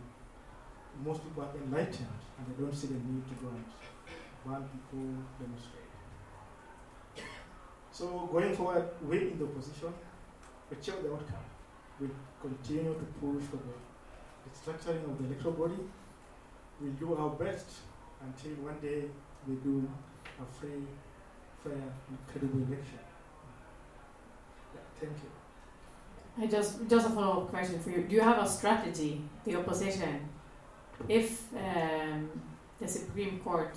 Speaker 3: most people are enlightened and they don't see the need to go and ban people demonstrate. So going forward, we in the opposition, whichever the outcome, will continue to push for the, the structuring of the electoral body. We'll do our best until one day we do a free, fair, and credible election. Yeah, thank you.
Speaker 1: I just just a follow up question for you. Do you have a strategy, the opposition, if um, the Supreme Court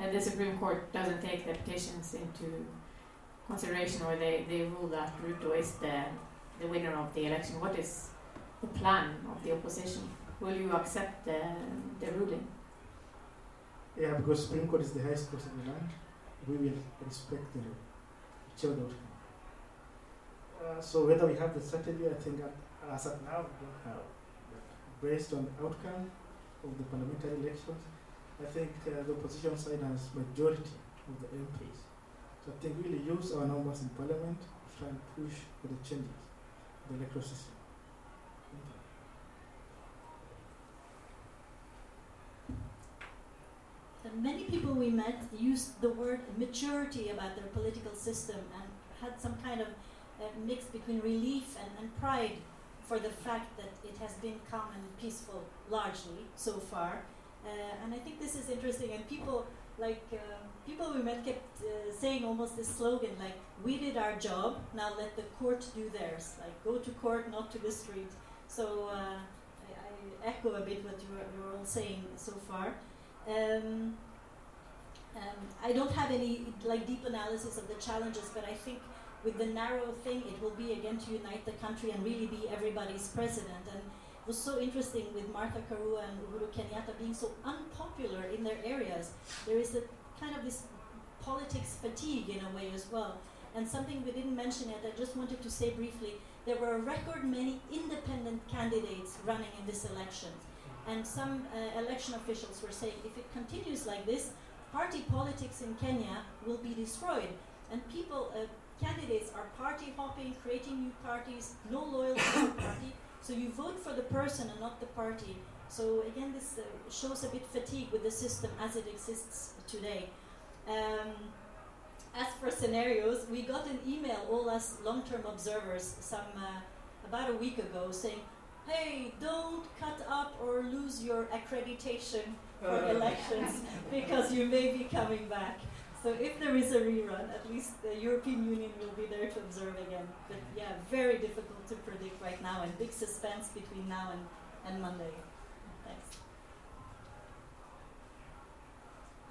Speaker 1: uh, the Supreme Court doesn't take the petitions into consideration, or they, they rule that Ruto is the the winner of the election? What is the plan of the opposition? Will you accept the the ruling?
Speaker 3: Yeah, because Supreme Court is the highest court in the land, we will respect the whichever outcome. Uh, so whether we have the strategy, I think as of now we don't have. Based on the outcome of the parliamentary elections, I think uh, the opposition side has majority of the MPs. Think we'll use our numbers in parliament to try and push for the changes in the electoral system.
Speaker 2: Many people we met used the word maturity about their political system and had some kind of uh, mix between relief and, and pride for the fact that it has been calm and peaceful largely so far. Uh, and I think this is interesting. And people like uh, people we met kept uh, saying almost this slogan like, "We did our job. Now let the court do theirs. Like go to court, not to the street." So uh, I, I echo a bit what you were, you were all saying so far. Um, um, I don't have any like deep analysis of the challenges, but I think with the narrow thing, it will be again to unite the country and really be everybody's president. And was so interesting with Martha Karua and Uhuru Kenyatta being so unpopular in their areas. There is a kind of this politics fatigue in a way as well. And something we didn't mention yet, I just wanted to say briefly, there were a record many independent candidates running in this election. And some uh, election officials were saying if it continues like this, party politics in Kenya will be destroyed. And people, uh, candidates are party hopping, creating new parties, no loyalty to party. So you vote for the person and not the party. So again, this uh, shows a bit fatigue with the system as it exists today. Um, as for scenarios, we got an email, all us long-term observers, some uh, about a week ago, saying, "Hey, don't cut up or lose your accreditation for elections because you may be coming back." So if there is a rerun, at least the European Union will be there to observe again. But yeah, very difficult to predict right now, and big suspense between now and, and Monday. Thanks.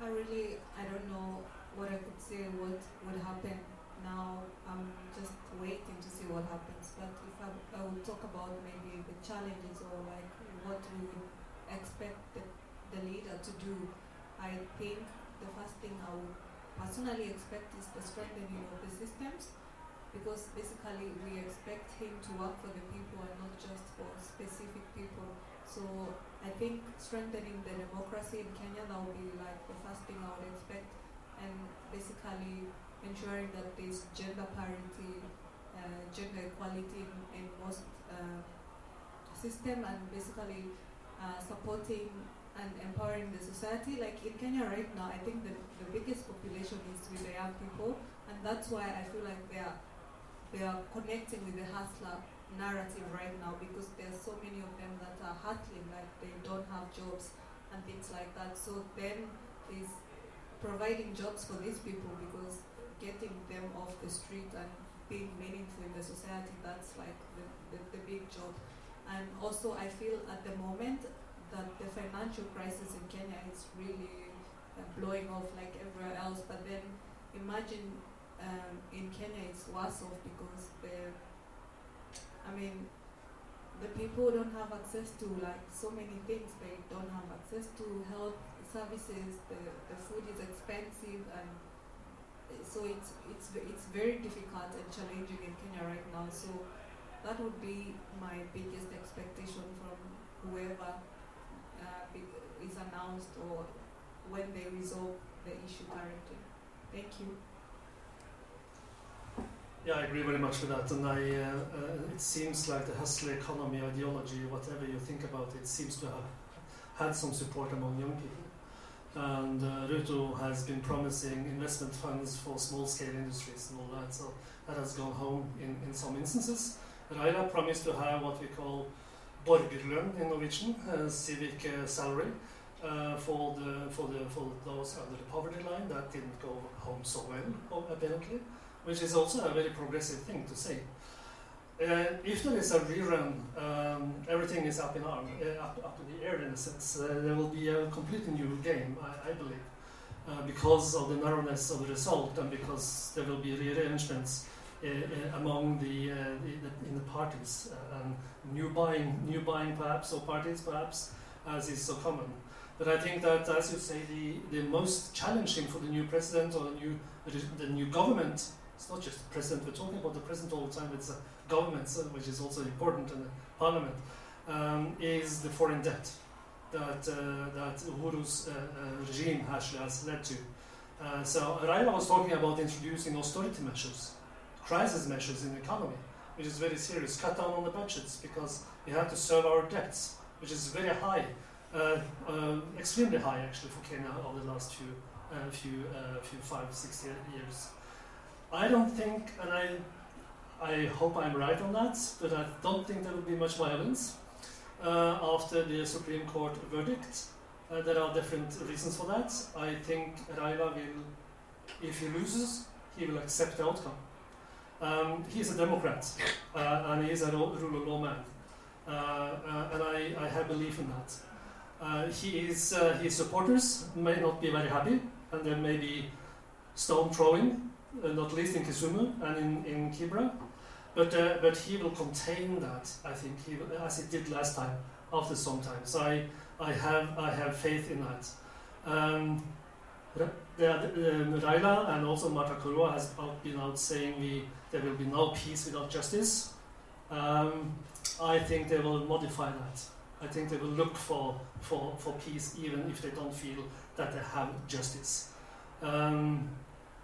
Speaker 5: I really, I don't know what I could say, what would happen now. I'm just waiting to see what happens. But if I, I would talk about maybe the challenges or like what we would expect the, the leader to do, I think the first thing I would personally expect is the strengthening of the systems because basically we expect him to work for the people and not just for specific people. So I think strengthening the democracy in Kenya that would be like the first thing I would expect, and basically ensuring that there's gender parity, uh, gender equality in, in most uh, system, and basically uh, supporting and empowering the society. Like in Kenya right now, I think the, the biggest population is with the young people, and that's why I feel like they are they are connecting with the hustler narrative right now because there are so many of them that are hustling, like they don't have jobs and things like that. So then is providing jobs for these people because getting them off the street and being meaningful in the society, that's like the, the, the big job. And also I feel at the moment that the financial crisis in Kenya is really uh, blowing off like everywhere else. But then imagine um, in Kenya it's worse off because the, I mean, the people don't have access to like so many things. They don't have access to health services. The, the food is expensive, and so it's it's it's very difficult and challenging in Kenya right now. So that would be my biggest expectation from whoever is announced or when they resolve the issue directly. Thank you.
Speaker 6: Yeah, I agree very much with that. And I, uh, uh, it seems like the hustler economy ideology, whatever you think about it, seems to have had some support among young people. And uh, Ruto has been promising investment funds for small scale industries and all that. So that has gone home in, in some instances. Raila promised to have what we call borgerlønn in Norwegian, uh, civic uh, salary, uh, for, the, for, the, for those under the poverty line. That didn't go home so well, apparently which is also a very progressive thing to say. Uh, if there is a rerun, um, everything is up in arm, uh, up, up in the air in a sense. Uh, there will be a completely new game, I, I believe, uh, because of the narrowness of the result and because there will be rearrangements uh, uh, among the, the, the, in the parties and new buying, new buying perhaps, or parties perhaps, as is so common. But I think that, as you say, the, the most challenging for the new president or the new, the new government it's not just the president, we're talking about the president all the time, it's a government, which is also important in the parliament, um, is the foreign debt that, uh, that Uhuru's uh, uh, regime actually has led to. Uh, so Raila was talking about introducing austerity measures, crisis measures in the economy, which is very serious. Cut down on the budgets because we have to serve our debts, which is very high, uh, uh, extremely high actually for Kenya over the last few, uh, few, uh, few five, six years. I don't think, and I, I hope I'm right on that, but I don't think there will be much violence uh, after the Supreme Court verdict. Uh, there are different reasons for that. I think Raila will, if he loses, he will accept the outcome. Um, he's a Democrat, uh, and he is a rule of law man, uh, uh, and I, I have belief in that. Uh, he is, his supporters may not be very happy, and there may be stone throwing uh, not least in Kisumu and in, in Kibra. But, uh, but he will contain that, I think, he will, as he did last time, after some time. So I, I, have, I have faith in that. Um, um, Raila and also Martha Karua has been out saying we, there will be no peace without justice. Um, I think they will modify that. I think they will look for, for, for peace even if they don't feel that they have justice. Um,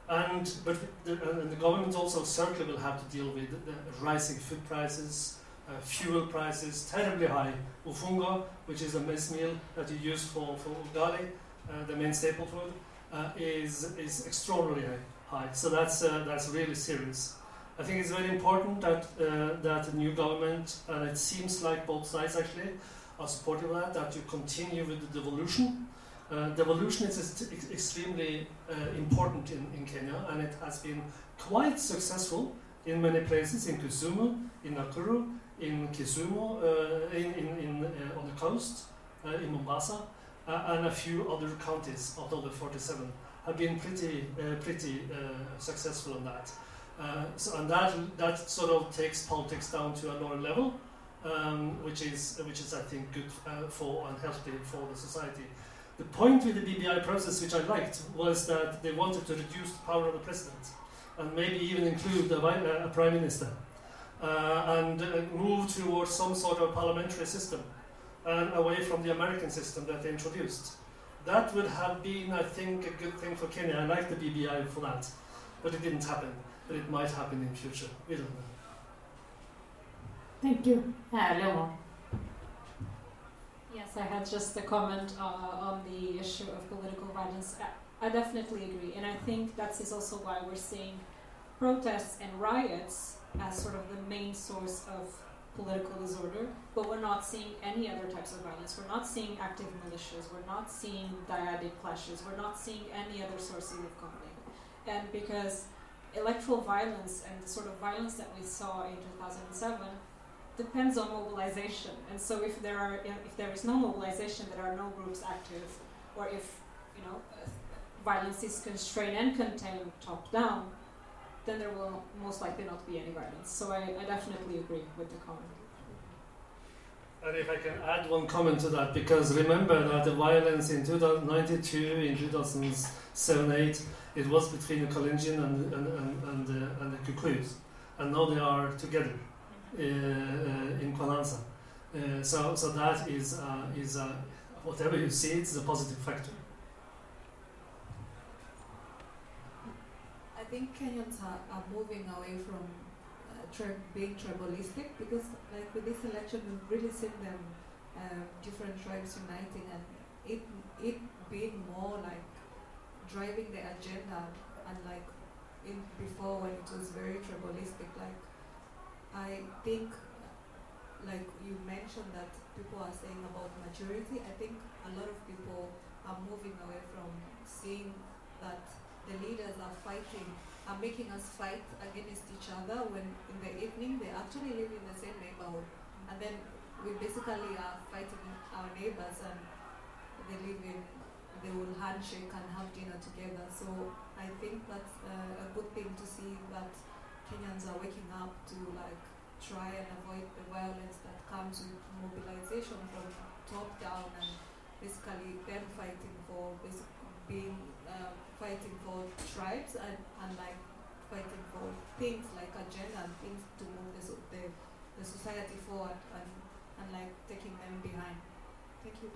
Speaker 6: and, but the, and the government also certainly will have to deal with rising food prices, uh, fuel prices, terribly high. Ufunga, which is a mess meal that you use for, for ugali, uh, the main staple food, uh, is, is extraordinarily high. So that's, uh, that's really serious. I think it's very important that, uh, that the new government, and it seems like both sides actually, are supportive of that, that you continue with the devolution uh, devolution is extremely uh, important in, in Kenya, and it has been quite successful in many places, in Kisumu, in Nakuru, in Kisumu, uh, in, in, in uh, on the coast, uh, in Mombasa, uh, and a few other counties out of the 47 have been pretty, pretty successful on that. so, and that, that sort of takes politics down to a lower level, um, which, is, which is, I think, good for and healthy for the society. The point with the BBI process, which I liked, was that they wanted to reduce the power of the president and maybe even include a, a prime minister uh, and uh, move towards some sort of parliamentary system and away from the American system that they introduced. That would have been, I think, a good thing for Kenya. I like the BBI for that, but it didn't happen. But it might happen in future. We don't know.
Speaker 1: Thank you. Uh,
Speaker 4: Yes, I had just a comment uh, on the issue of political violence. I definitely agree, and I think that is also why we're seeing protests and riots as sort of the main source of political disorder, but we're not seeing any other types of violence. We're not seeing active militias, we're not seeing dyadic clashes, we're not seeing any other sources of conflict. And because electoral violence and the sort of violence that we saw in 2007 depends on mobilization. And so if there are if there is no mobilization, there are no groups active, or if you know violence is constrained and contained top down, then there will most likely not be any violence. So I, I definitely agree with the comment.
Speaker 6: And if I can add one comment to that, because remember that the violence in 2092, in 2007 8, it was between the Kalenjin and, and, and, and, the, and the Kikuyus. And now they are together. Uh, uh, in Kwananza. Uh, so, so that is is whatever you see, it's a positive factor.
Speaker 5: I think Kenyans are, are moving away from tri- being tribalistic because, like with this election, we've really seen them uh, different tribes uniting and it it being more like driving the agenda and like in before when it was very tribalistic. Like I think, like you mentioned that people are saying about maturity. I think a lot of people are moving away from seeing that the leaders are fighting, are making us fight against each other when in the evening they actually live in the same neighborhood. And then we basically are fighting our neighbors and they live in, they will handshake and have dinner together. So I think that's uh, a good thing to see that Kenyans are waking up to like try and avoid the violence that comes with mobilization from top down and basically them fighting for basic being uh, fighting for tribes and, and like fighting for things like agenda and things to move the, the, the society forward and, and like taking them behind. Thank you.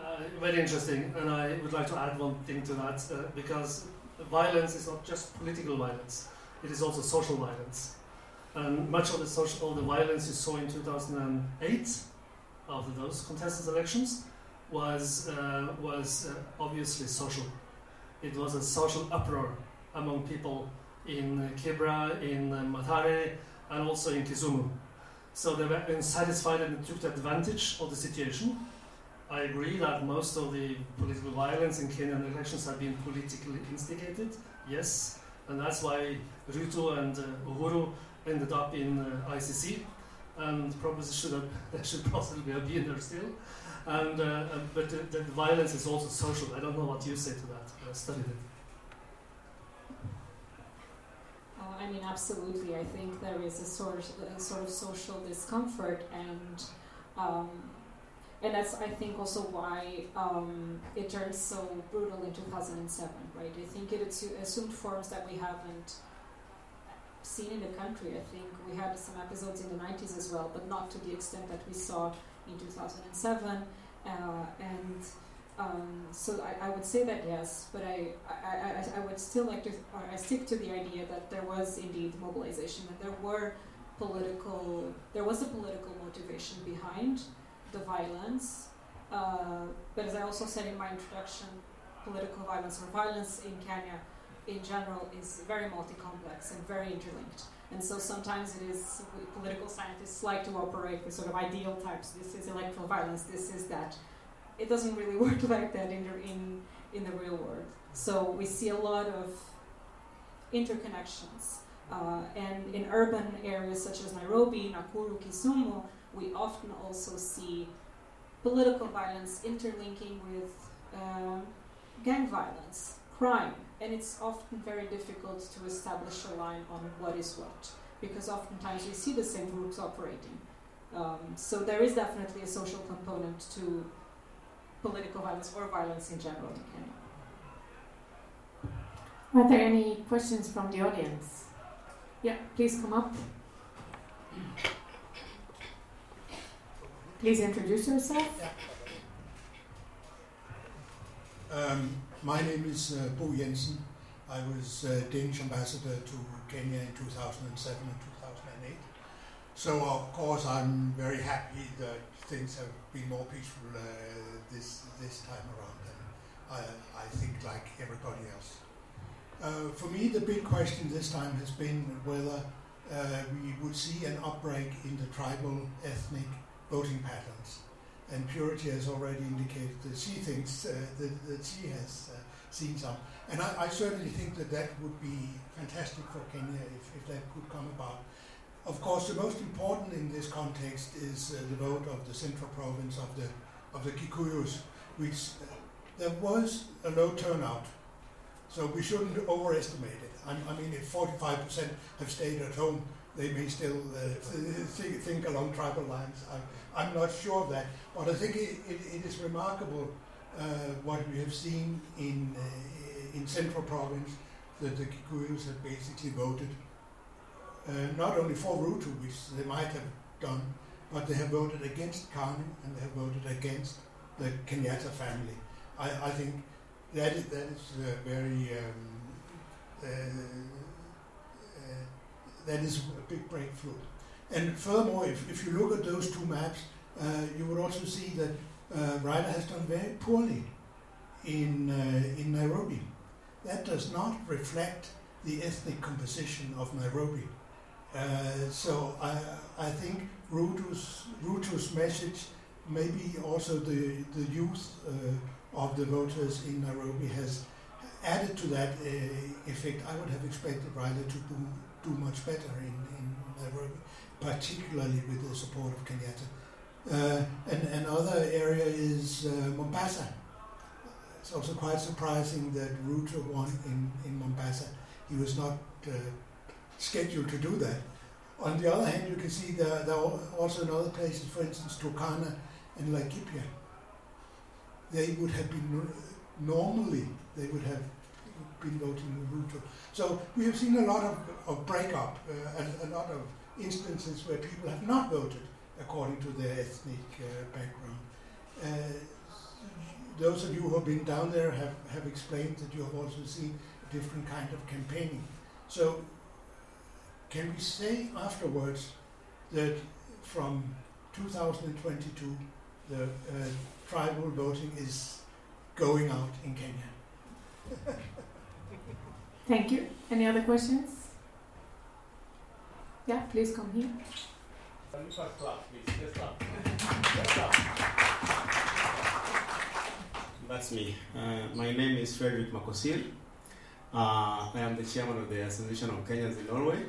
Speaker 6: Uh, very interesting, and I would like to add one thing to that uh, because violence is not just political violence; it is also social violence. And much of the social, all the violence you saw in 2008, after those contested elections, was uh, was uh, obviously social. It was a social uproar among people in Kibra, in Mathare, and also in Kisumu. So they were unsatisfied and took advantage of the situation. I agree that most of the political violence in Kenyan elections have been politically instigated, yes, and that's why Ruto and uh, Uhuru ended up in uh, ICC, and probably should have, they should possibly have been there still. And, uh, uh, but the, the violence is also social. I don't know what you say to that. I studied it.
Speaker 4: I mean, absolutely. I think there is a sort of, a sort of social discomfort, and um, and that's I think also why um, it turned so brutal in 2007, right? I think it assumed forms that we haven't seen in the country. I think we had some episodes in the 90s as well, but not to the extent that we saw in 2007. Uh, and um, so I, I would say that yes, but I, I, I, I would still like to, I stick to the idea that there was indeed mobilization and there were political, there was a political motivation behind the violence. Uh, but as I also said in my introduction, political violence or violence in Kenya in general is very multi-complex and very interlinked. And so sometimes it is political scientists like to operate with sort of ideal types. This is electoral violence. This is that. It doesn't really work like that in the in in the real world. So we see a lot of interconnections. Uh, and in urban areas such as Nairobi, Nakuru, Kisumu, we often also see political violence interlinking with uh, gang violence, crime, and it's often very difficult to establish a line on what is what because oftentimes we see the same groups operating. Um, so there is definitely a social component to political violence or violence in general in Kenya.
Speaker 1: Are there any questions from the audience? Yeah, please come up. Please introduce yourself.
Speaker 7: Um, my name is uh, Bo Jensen. I was uh, Danish ambassador to Kenya in 2007 and 2008. So, of course, I'm very happy that things have been more peaceful uh, this, this time around, and I, I think like everybody else. Uh, for me, the big question this time has been whether uh, we would see an outbreak in the tribal ethnic voting patterns. And Purity has already indicated that she thinks uh, that, that she has uh, seen some. And I, I certainly think that that would be fantastic for Kenya if, if that could come about. Of course, the most important in this context is uh, the vote of the central province of the of the Kikuyus, which uh, there was a low turnout, so we shouldn't overestimate it. I, I mean, if 45% have stayed at home, they may still uh, think, along tribal lines. I, I'm not sure of that, but I think it, it, it is remarkable uh, what we have seen in uh, in central province that the Kikuyus have basically voted not only for Ruto, which they might have done, but they have voted against KANU and they have voted against the Kenyatta family. I, I think that is, that is uh, very um, uh, that is a big breakthrough. And furthermore, if, if you look at those two maps, uh, you would also see that uh, Raila has done very poorly in uh, in Nairobi. That does not reflect the ethnic composition of Nairobi. Uh, so I, I think Ruto's, Ruto's message, maybe also the, the youth uh, of the voters in Nairobi has added to that uh, effect. I would have expected Raila to do, do much better in, in Nairobi, particularly with the support of Kenyatta. Uh, and another area is uh, Mombasa. It's also quite surprising that Ruto won in, in Mombasa. He was not uh, scheduled to do that. On the other hand, you can see there, there are also in other places, for instance, Turkana and Laikipia. They would have been normally they would have been voting Ruto. So we have seen a lot of, of breakup, uh, a, a lot of instances where people have not voted according to their ethnic uh, background. Uh, those of you who have been down there have, have explained that you have also seen a different kind of campaigning. So can we say afterwards that from 2022 the uh, tribal voting is going out in Kenya?
Speaker 1: Thank you. Any other questions? Yeah, please come here.
Speaker 8: That's me. Uh, my name is Frederick Makosir. Uh, I am the chairman of the Association of Kenyans in Norway,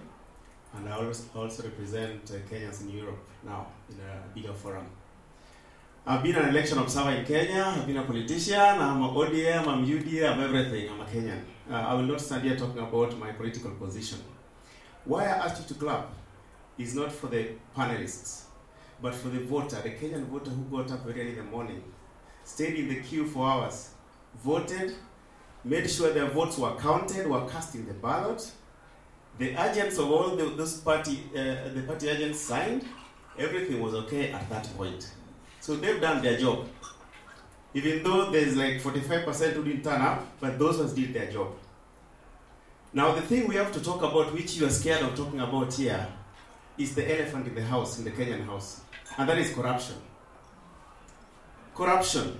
Speaker 8: and I also, represent uh, Kenyans in Europe now in a bigger forum. I've been an election observer in Kenya, I've been a politician, I'm a ODM, I'm UDA, I'm everything, I'm a Kenyan. Uh, I will not stand here talking about my political position. Why I asked you to clap is not for the panelists, but for the voter, the Kenyan voter who got up early in the morning, stayed in the queue for hours, voted, made sure their votes were counted, were cast in the ballot. The agents of all the, those party, uh, the party agents signed. Everything was okay at that point. So they've done their job. Even though there's like 45% who didn't turn up, but those ones did their job. Now the thing we have to talk about, which you are scared of talking about here, is the elephant in the house, in the Kenyan house, and that is corruption. Corruption.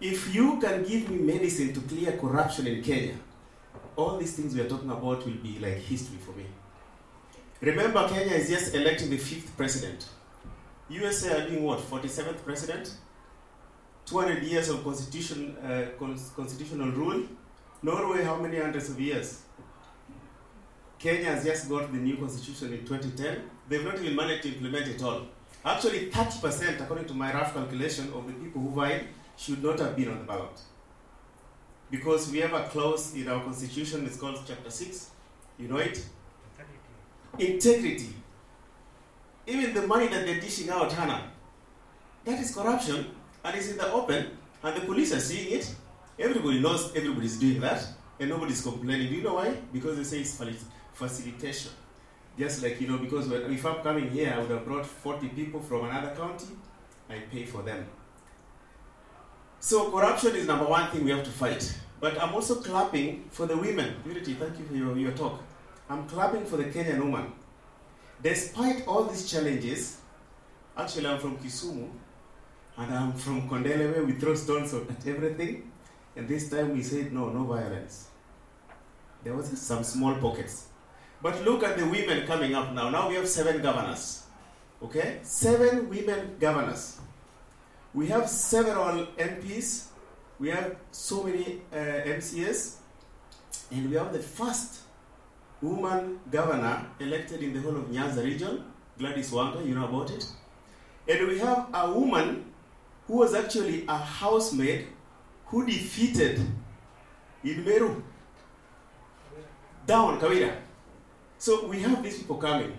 Speaker 8: If you can give me medicine to clear corruption in Kenya, all these things we are talking about will be like history for me. Remember, Kenya is just electing the fifth president. USA are doing what? 47th president? 200 years of constitution, uh, constitutional rule. Norway, how many hundreds of years? Kenya has just got the new constitution in 2010. They've not even managed to implement it all. Actually, 30%, according to my rough calculation, of the people who voted should not have been on the ballot. Because we have a clause in our constitution, it's called Chapter 6. You know it? Integrity. Integrity. Even the money that they're dishing out, Hanna, that is corruption and it's in the open, and the police are seeing it. Everybody knows everybody's doing that, and nobody's complaining. Do you know why? Because they say it's facilitation. Just like, you know, because if I'm coming here, I would have brought 40 people from another county, I pay for them. So corruption is number one thing we have to fight. But I'm also clapping for the women. Unity, thank you for your, your talk. I'm clapping for the Kenyan woman. Despite all these challenges, actually I'm from Kisumu, and I'm from Kondele we throw stones at everything. And this time we said no, no violence. There was some small pockets. But look at the women coming up now. Now we have seven governors. Okay? Seven women governors. We have several MPs. We have so many uh, MCS. And we have the first woman governor elected in the whole of Nyanza region, Gladys Wanga, you know about it. And we have a woman who was actually a housemaid who defeated in Meru, down Kawira. So we have these people coming.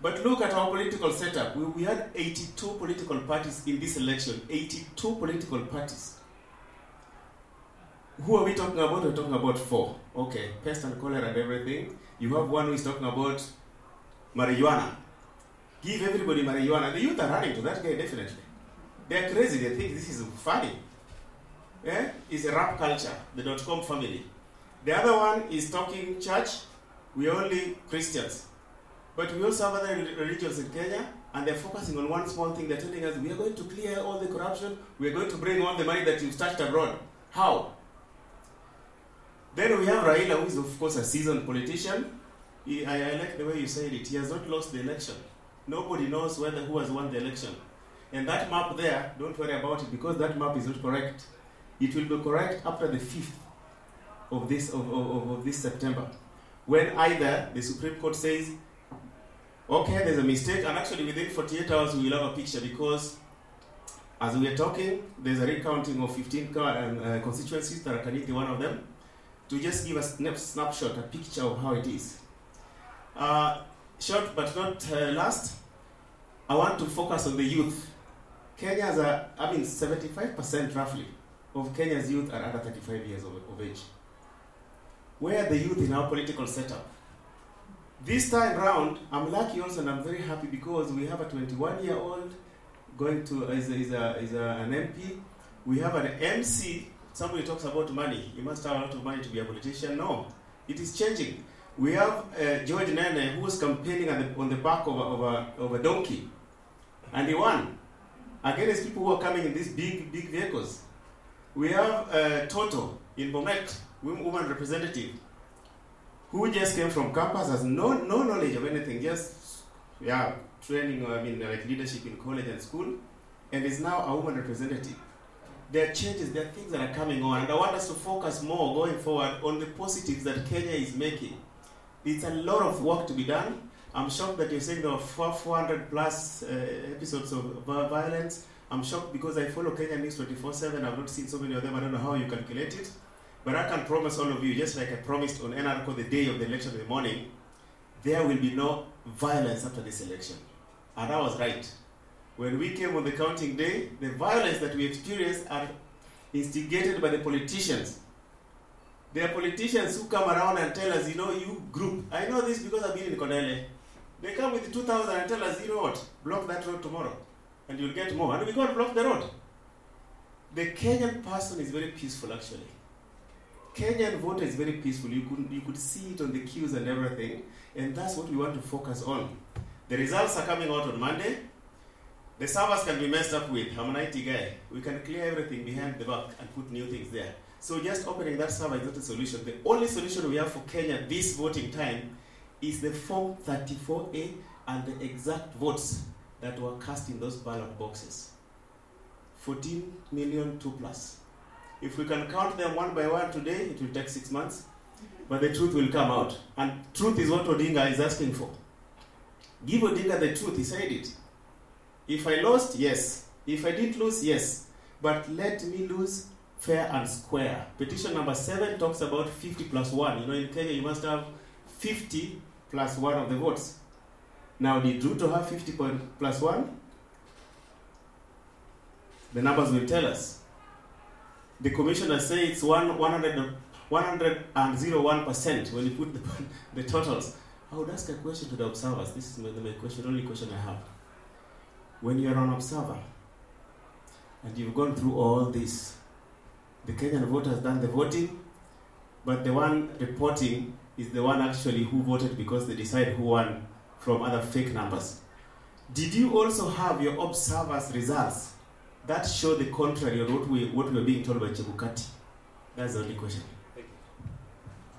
Speaker 8: But look at our political setup. We, we had 82 political parties in this election. 82 political parties. Who are we talking about? We're talking about four. Okay, pest and cholera and everything. You have one who is talking about marijuana. give everybody marijuana. The youth are running to that guy definitely. They're crazy. They think this is funny. Yeah? It's a rap culture, the dot com family. The other one is talking church. We're only Christians. But we also have other religions in Kenya, and they're focusing on one small thing. They're telling us we are going to clear all the corruption, we are going to bring all the money that you've stashed abroad. How? Then we have Raila, who is, of course, a seasoned politician. He, I, I like the way you said it. He has not lost the election. Nobody knows whether who has won the election. And that map there, don't worry about it because that map is not correct. It will be correct after the 5th of this, of, of, of this September. When either the Supreme Court says, okay, there's a mistake, and actually within 48 hours we will have a picture because as we are talking, there's a recounting of 15 car, um, uh, constituencies Kanithi one of them, to just give a snap, snapshot, a picture of how it is. Uh, short but not uh, last, I want to focus on the youth. Kenya's are, I mean, 75% roughly of Kenya's youth are under 35 years of, of age. Where are the youth in our political setup? This time round, I'm lucky also and I'm very happy because we have a 21 year old going to, is, a, is, a, is a, an MP. We have an MC. Somebody talks about money. You must have a lot of money to be a politician. No, it is changing. We have uh, George Nene who was campaigning on the, on the back of a, of, a, of a donkey, and he won against people who are coming in these big, big vehicles. We have uh, Toto in Bomet, woman representative, who just came from campus, has no, no knowledge of anything, just yeah, training, I mean, like leadership in college and school, and is now a woman representative. There are changes, there are things that are coming on, and I want us to focus more going forward on the positives that Kenya is making. It's a lot of work to be done. I'm shocked that you're saying there are 400 plus uh, episodes of violence. I'm shocked because I follow Kenya News 24 7. I've not seen so many of them. I don't know how you calculate it. But I can promise all of you, just like I promised on NRK the day of the election in the morning, there will be no violence after this election. And I was right. When we came on the counting day, the violence that we experienced are instigated by the politicians. There are politicians who come around and tell us, you know, you group. I know this because I've been in Kondele. They come with 2,000 and tell us, you know what, block that road tomorrow and you'll get more. And we go and block the road. The Kenyan person is very peaceful, actually. Kenyan voter is very peaceful. You could, you could see it on the queues and everything. And that's what we want to focus on. The results are coming out on Monday. The servers can be messed up with. I'm an IT guy. We can clear everything behind the back and put new things there. So just opening that server is not a solution. The only solution we have for Kenya this voting time is the Form 34A and the exact votes that were cast in those ballot boxes. 14 million, two plus. If we can count them one by one today, it will take six months, but the truth will come out. And truth is what Odinga is asking for. Give Odinga the truth, he said it. If I lost, yes. If I didn't lose, yes. But let me lose fair and square. Petition number seven talks about 50 plus one. You know, in Kenya, you must have 50 plus one of the votes. Now, did Ruto have 50 point plus one? The numbers will tell us. The commissioner says it's one, 100, 101% when you put the, the totals. I would ask a question to the observers. This is my, my question, only question I have. When you're an observer and you've gone through all this, the Kenyan voter has done the voting, but the one reporting is the one actually who voted because they decide who won from other fake numbers. Did you also have your observers' results that show the contrary of what we what we were being told by Chebukati? That's the only question.
Speaker 1: Thank you.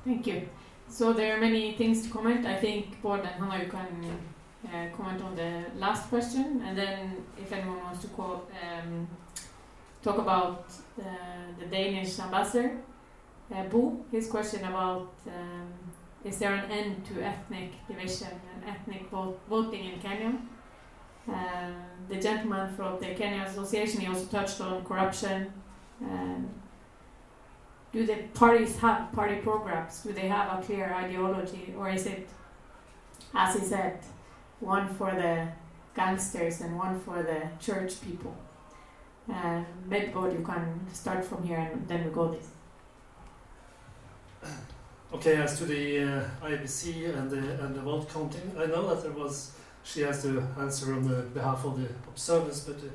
Speaker 1: Thank you. So there are many things to comment. I think Paul and Hanna, you can uh, comment on the last question, and then if anyone wants to call, um, talk about the, the Danish ambassador, uh, Bo, his question about um, is there an end to ethnic division and ethnic voting in Kenya? Uh, the gentleman from the Kenya Association, he also touched on corruption. Um, do the parties have party programs? Do they have a clear ideology, or is it, as he said, one for the gangsters and one for the church people? Uh, maybe both you can start from here and then we go this.
Speaker 6: Okay, as to the uh, IEBC and the, and the vote counting, I know that there was she has to answer on the behalf of the observers, but there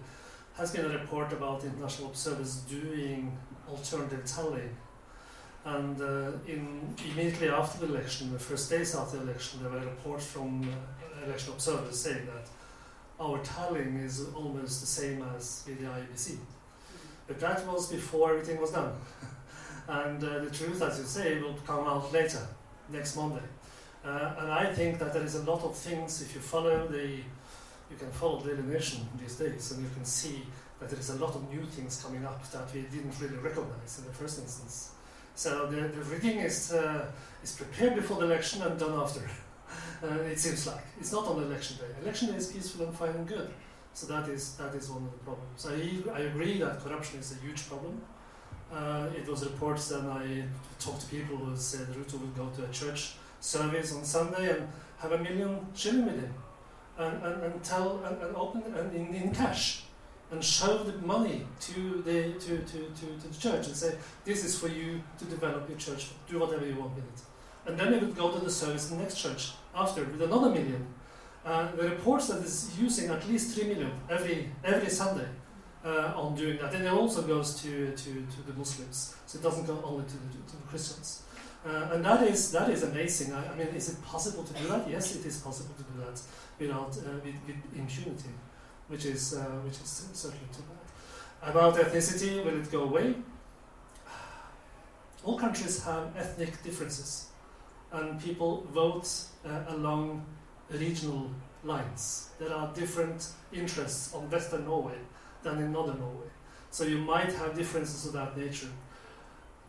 Speaker 6: has been a report about the international observers doing alternative tallying. And uh, in, immediately after the election, the first days after the election, there were reports from uh, election observers saying that our tallying is almost the same as with the IEBC. But that was before everything was done. and uh, the truth, as you say, will come out later, next Monday. Uh, and I think that there is a lot of things, if you follow the, you can follow Daily Nation these days, and you can see that there is a lot of new things coming up that we didn't really recognize in the first instance. So the, the rigging is, uh, is prepared before the election and done after. uh, it seems like. It's not on election day. Election day is peaceful and fine and good. So that is, that is one of the problems. I, I agree that corruption is a huge problem. Uh, it was reports that I talked to people who said Ruto would go to a church service on Sunday and have a million shilling with him and, and, and tell and, and open and in, in cash and show the money to the to, to, to, to the church and say this is for you to develop your church do whatever you want with it. And then he would go to the service in the next church after with another million. Uh, the reports that is using at least 3 million every every Sunday uh, on doing that and it also goes to, to, to the Muslims so it doesn't go only to the, to the Christians uh, and that is that is amazing. I, I, mean, is it possible to do that? Yes, it is possible to do that without uh, with, with, impunity, which is uh, which is certainly too bad. About ethnicity, will it go away? All countries have ethnic differences, and people vote uh, along regional lines. There are different interests on Western Norway than in Northern Norway, so you might have differences of that nature.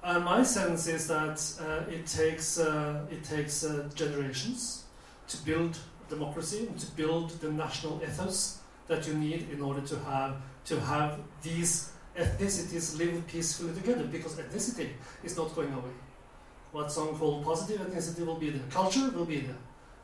Speaker 6: And my sense is that uh, it takes uh, it takes uh, generations to build democracy and to build the national ethos that you need in order to have to have these ethnicities live peacefully together. Because ethnicity is not going away. What some call positive ethnicity will be there. Culture will be there.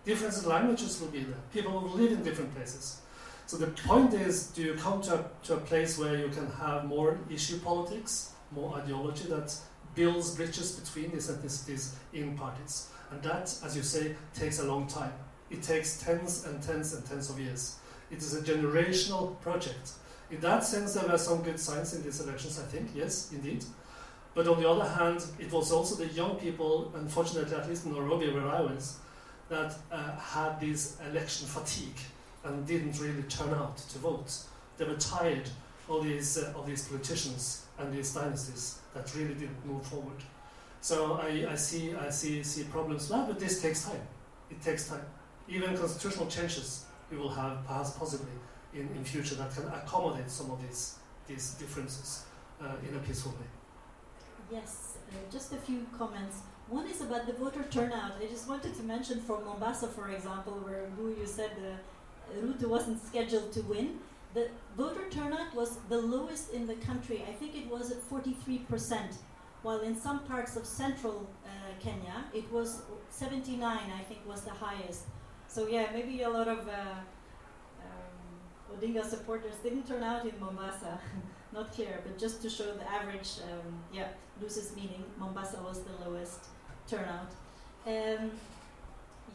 Speaker 6: Different languages will be there. People will live in different places. So the point is, do you come to a, to a place where you can have more issue politics, more ideology that builds bridges between these ethnicities in parties. And that, as you say, takes a long time. It takes tens and tens and tens of years. It is a generational project. In that sense, there were some good signs in these elections, I think, yes, indeed. But on the other hand, it was also the young people, unfortunately, at least in Nairobi, where I was, that uh, had this election fatigue and didn't really turn out to vote. They were tired of these, uh, of these politicians and these dynasties that really didn't move forward. So I, I see I see see problems now, but this takes time. It takes time. Even constitutional changes we will have perhaps possibly in, in future that can accommodate some of these these differences uh, in a peaceful way.
Speaker 2: Yes, uh, just a few comments. One is about the voter turnout. I just wanted to mention for Mombasa, for example, where you said uh, Ruto wasn't scheduled to win. The voter turnout was the lowest in the country. I think it was at 43%, while in some parts of central uh, Kenya, it was 79, I think, was the highest. So yeah, maybe a lot of uh, um, Odinga supporters didn't turn out in Mombasa. Not here, but just to show the average, um, yeah, loses meaning. Mombasa was the lowest turnout. Um,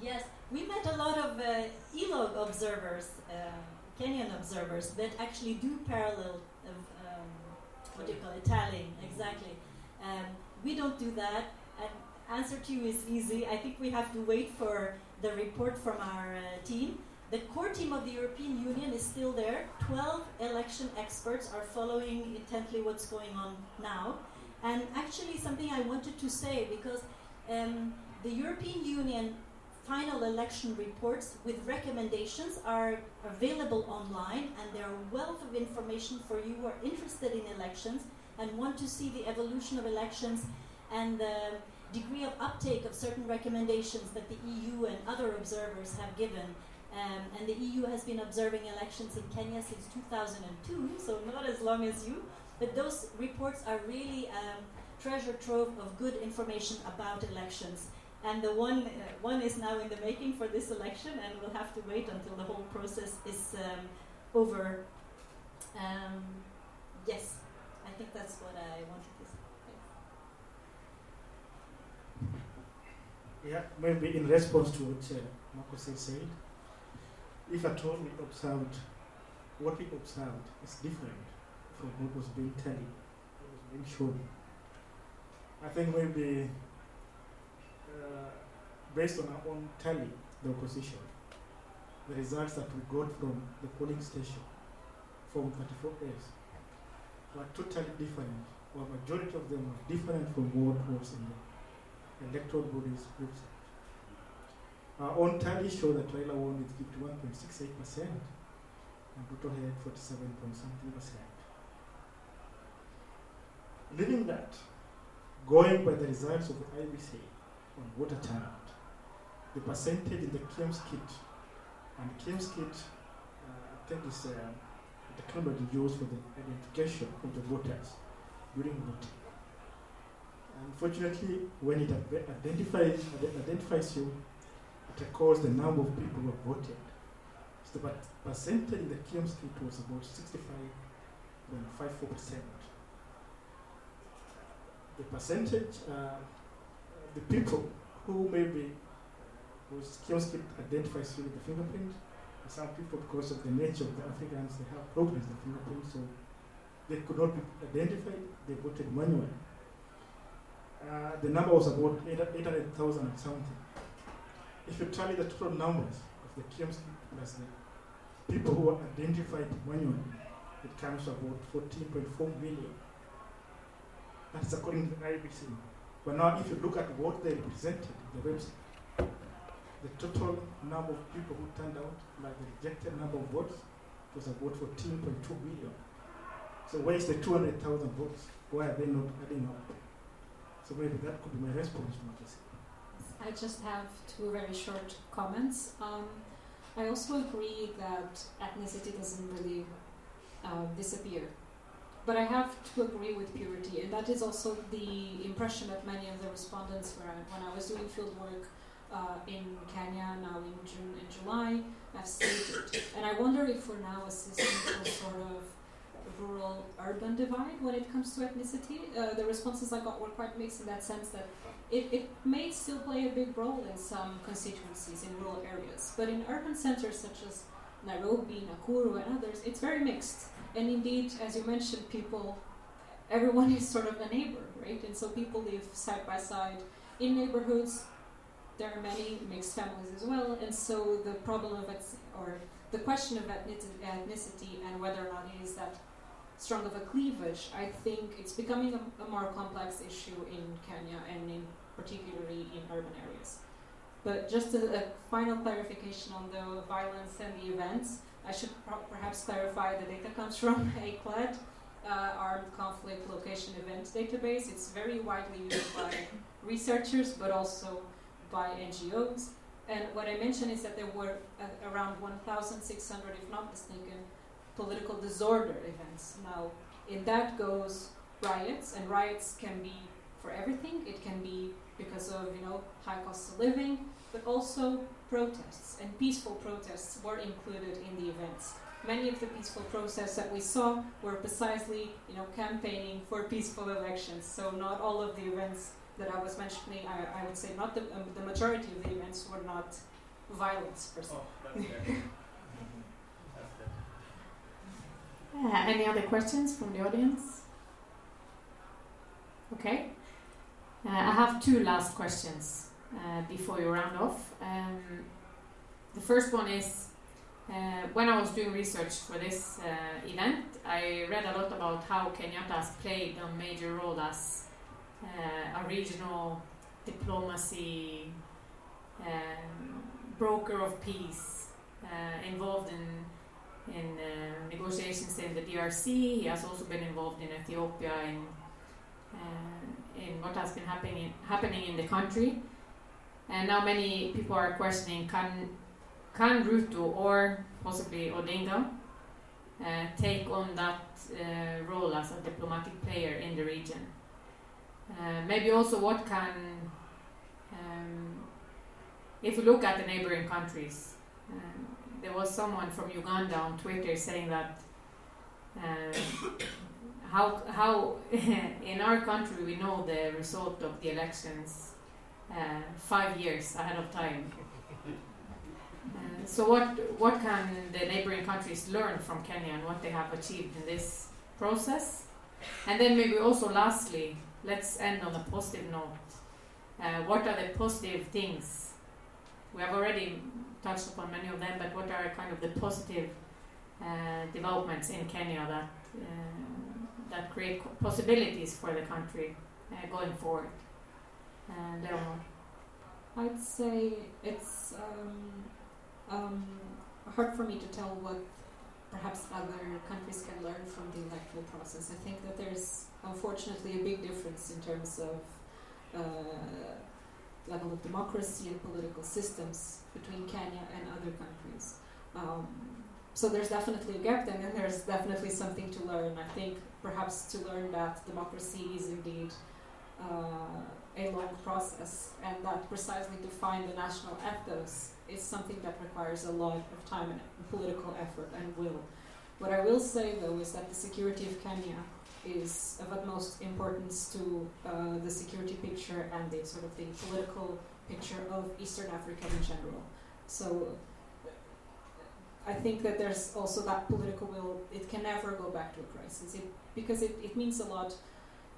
Speaker 2: yes, we met a lot of uh, ELOG observers. Um, Kenyan observers that actually do parallel, um, what do you call it, tallying, exactly. Um, we don't do that. And answer to you is easy. I think we have to wait for the report from our uh, team. The core team of the European Union is still there. 12 election experts are following intently what's going on now. And actually, something I wanted to say because um, the European Union final election reports with recommendations are available online and there are a wealth of information for you who are interested in elections and want to see the evolution of elections and the degree of uptake of certain recommendations that the EU and other observers have given. Um, and the EU has been observing elections in Kenya since 2002, so not as long as you. But those reports are really a um, treasure trove of good information about elections. And the one, uh, one is now in the making for this election, and we'll have to wait until the whole process is um, over. Um, yes, I think that's what I wanted to say.
Speaker 3: Yeah, maybe in response to what uh, said, if at all we observed, what we observed is different from what was being tallied, what was being shown. I think maybe Uh, based on our own tally, the opposition, the results that we got from the polling station from 34 A's were totally different, or majority of them were different from what was in the electoral body's website. Our own tally showed that Raila won with 51.68% and Ruto had 47 point something percent. Leaving that, going by the results of the IEBC on water turnout, the percentage in the KIEMS kit, and the KIEMS kit, uh, I think is uh, technology used for the identification of the voters during voting. Unfortunately, when it identifies, identifies you, it records the number of people who have voted. So the percentage in the KIEMS kit was about 65.54%. The percentage, uh, the people who maybe whose KIEMS kit identifies with the fingerprint, and some people, because of the nature of the Africans, they have problems with the fingerprint, so they could not be identified, they voted manually. Uh, the number was about 800,000 and something. If you tally the total numbers of the KIEMS plus the people who were identified manually, it comes to about 14.4 million. That's according to the IEBC. But now, if you look at what they presented, the website, the total number of people who turned out, like the rejected number of votes, was about 14.2 million. So where is the 200,000 votes? Why are they not adding up? So maybe that could be my response said.
Speaker 4: I just have two very short comments. Um, I also agree that ethnicity doesn't really uh, disappear. But I have to agree with Purity, and that is also the impression that many of the respondents were when I was doing field work uh, in Kenya now in June and July have stated. And I wonder if we're now assisting a sort of rural urban divide when it comes to ethnicity. Uh, the responses I got were quite mixed in that sense that it, it may still play a big role in some constituencies in rural areas, but in urban centers such as Nairobi, Nakuru, and others, it's very mixed. And indeed, as you mentioned, people, everyone is sort of a neighbor, right? And so people live side by side in neighborhoods. There are many mixed families as well, and so the problem of it, or the question of ethnicity and whether or not it is that strong of a cleavage, I think it's becoming a, a more complex issue in Kenya and in particularly in urban areas. But just a, a, final clarification on the violence and the events, I should perhaps clarify the data comes from ACLED, uh, Armed Conflict Location Event Database. It's very widely used by researchers, but also by NGOs. And what I mentioned is that there were uh, around 1,600, if not mistaken, political disorder events. Now, in that goes riots, and riots can be for everything. It can be because of you know high cost of living, but also protests and peaceful protests were included in the events. Many of the peaceful protests that we saw were precisely you know campaigning for peaceful elections. So not all of the events that I was mentioning, I, I would say not the, um, the majority of the events were not violence per se.
Speaker 9: Oh,
Speaker 1: Uh, any other questions from the audience? Okay. Uh, I have two last questions uh, before you round off. Um, the first one is uh, when I was doing research for this uh, event, I read a lot about how Kenyatta has played a major role as uh, a regional diplomacy um, broker of peace, involved in in uh, negotiations in the DRC. He has also been involved in Ethiopia in uh, in what has been happening happening in the country. And now many people are questioning can can Ruto or possibly Odinga uh, take on that uh, role as a diplomatic player in the region? Uh, maybe also what can um, if you look at the neighboring countries, um, there was someone from Uganda on Twitter saying that uh, how how in our country we know the result of the elections uh, five years ahead of time. Uh, so what what can the neighboring countries learn from Kenya and what they have achieved in this process? And then maybe also lastly, let's end on a positive note. Uh, what are the positive things? We have already touched upon many of them, but what are kind of the positive uh, developments in Kenya that uh, that create possibilities for the country uh, going forward? Uh, Leonor.
Speaker 4: I'd say it's um, um, hard for me to tell what perhaps other countries can learn from the electoral process. I think that there's unfortunately a big difference in terms of uh, level of democracy and political systems between Kenya and other countries. Um, so there's definitely a gap and there's definitely something to learn. I think perhaps to learn that democracy is indeed uh, a long process, and that precisely to find the national ethos is something that requires a lot of time and political effort and will. What I will say, though, is that the security of Kenya is of utmost importance to uh, the security picture and the sort of the political picture of Eastern Africa in general. So I think that there's also that political will. It can never go back to a crisis it, because it, it means a lot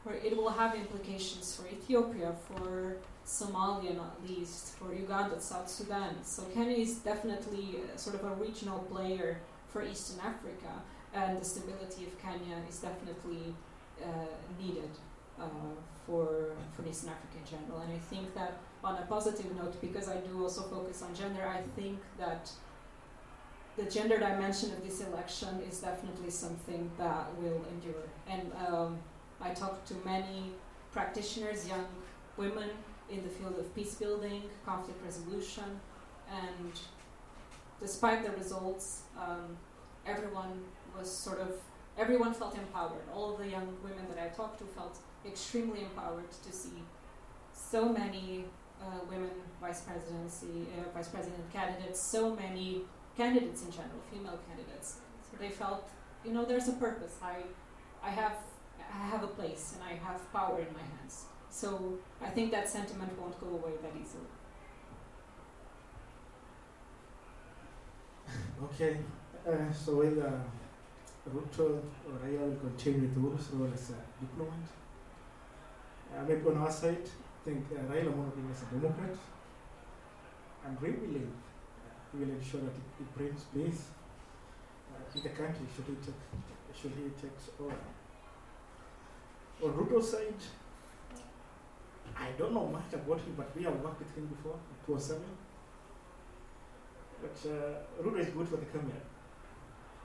Speaker 4: where it will have implications for Ethiopia, for Somalia, not least, for Uganda, South Sudan. So Kenya is definitely sort of a regional player for Eastern Africa, and the stability of Kenya is definitely uh, needed uh, for for Eastern Africa in general. And I think that on a positive note, because I do also focus on gender, I think that the gender dimension of this election is definitely something that will endure. And um, I talked to many practitioners, young women in the field of peace building, conflict resolution, and despite the results, um, everyone was sort of everyone felt empowered. All of the young women that I talked to felt extremely empowered to see so many uh, women vice presidency, uh, vice president candidates, so many candidates in general, female candidates. So they felt, you know, there's a purpose. I, I have I have a place and I have power in my hands. So I think that sentiment won't go away that easily.
Speaker 3: Okay, uh, so will uh, Ruto or Raila will continue with Uhuru's role as a diplomat? Uh, maybe on our side, I think uh, Raila Amolo is a Democrat, and we believe uh, will ensure that it, it brings peace uh, in the country should he, take, should he takes over. On Ruto's side, I don't know much about him, but we have worked with him before in 2007. But uh, Ruto is good for the camera.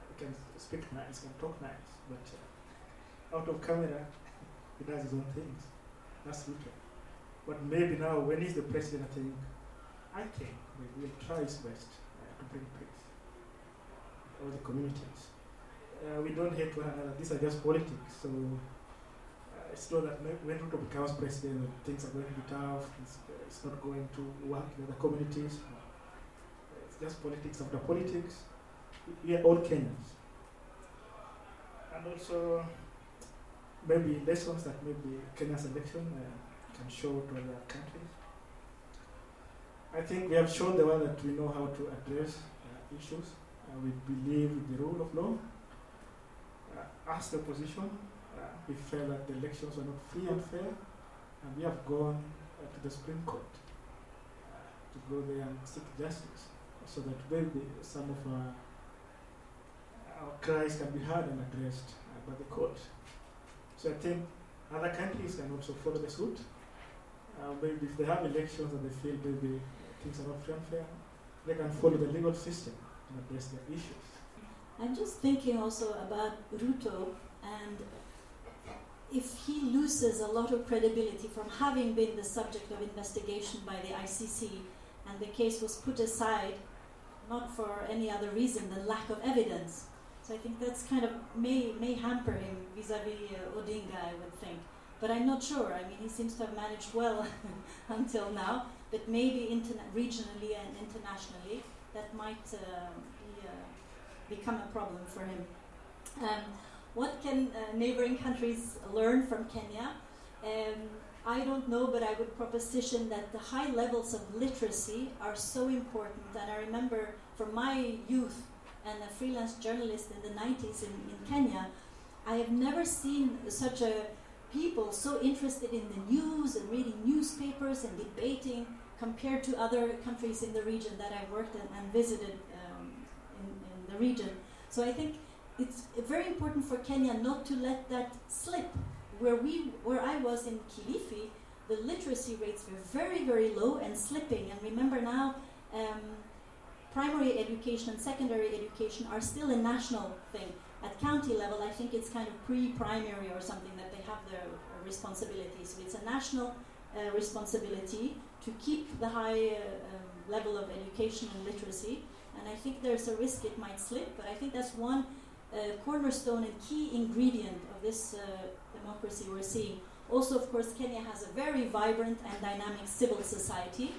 Speaker 3: He can speak nice, can talk nice, but uh, out of camera, he does his own things. That's Ruto. But maybe now, when he's the president, I think, I think we will try his best uh, to bring peace all the communities. Uh, we don't hate one another. These are just politics. So it's not that when Ruto becomes president, things are going to be tough. It's, it's not going to work in other communities. It's just politics after politics. We are all Kenyans. And also, maybe lessons that maybe Kenya's election uh, can show to other countries. I think we have shown the one that we know how to address uh, issues. Uh, we believe in the rule of law. Uh, as the opposition, we felt that the elections were not free and fair, and we have gone uh, to the Supreme Court uh, to go there and seek justice so that maybe some of our, our cries can be heard and addressed uh, by the court. So I think other countries can also follow the suit. Uh, maybe if they have elections and they feel maybe things are not free and fair, they can follow the legal system and address their issues.
Speaker 2: I'm just thinking also about Ruto and if he loses a lot of credibility from having been the subject of investigation by the ICC and the case was put aside not for any other reason than lack of evidence. So I think that's kind of may may hamper him vis-a-vis uh, Odinga, I would think. But I'm not sure. I mean, he seems to have managed well until now. But maybe interna- regionally and internationally, that might uh, be, uh, become a problem for him. Um, what can uh, neighboring countries learn from Kenya? Um, I don't know, but I would proposition that the high levels of literacy are so important. And I remember from my youth and a freelance journalist in the 90s in, in Kenya, I have never seen such a people so interested in the news and reading newspapers and debating compared to other countries in the region that I've worked and visited um, in, in the region. So I think it's very important for Kenya not to let that slip. Where we, where I was in Kilifi, the literacy rates were very, very low and slipping. And remember now, um, primary education and secondary education are still a national thing. At county level, I think it's kind of pre-primary or something that they have their responsibilities. So it's a national uh, responsibility to keep the high uh, um, level of education and literacy. And I think there's a risk it might slip, but I think that's one cornerstone and key ingredient of this uh, democracy we're seeing. Also, of course, Kenya has a very vibrant and dynamic civil society.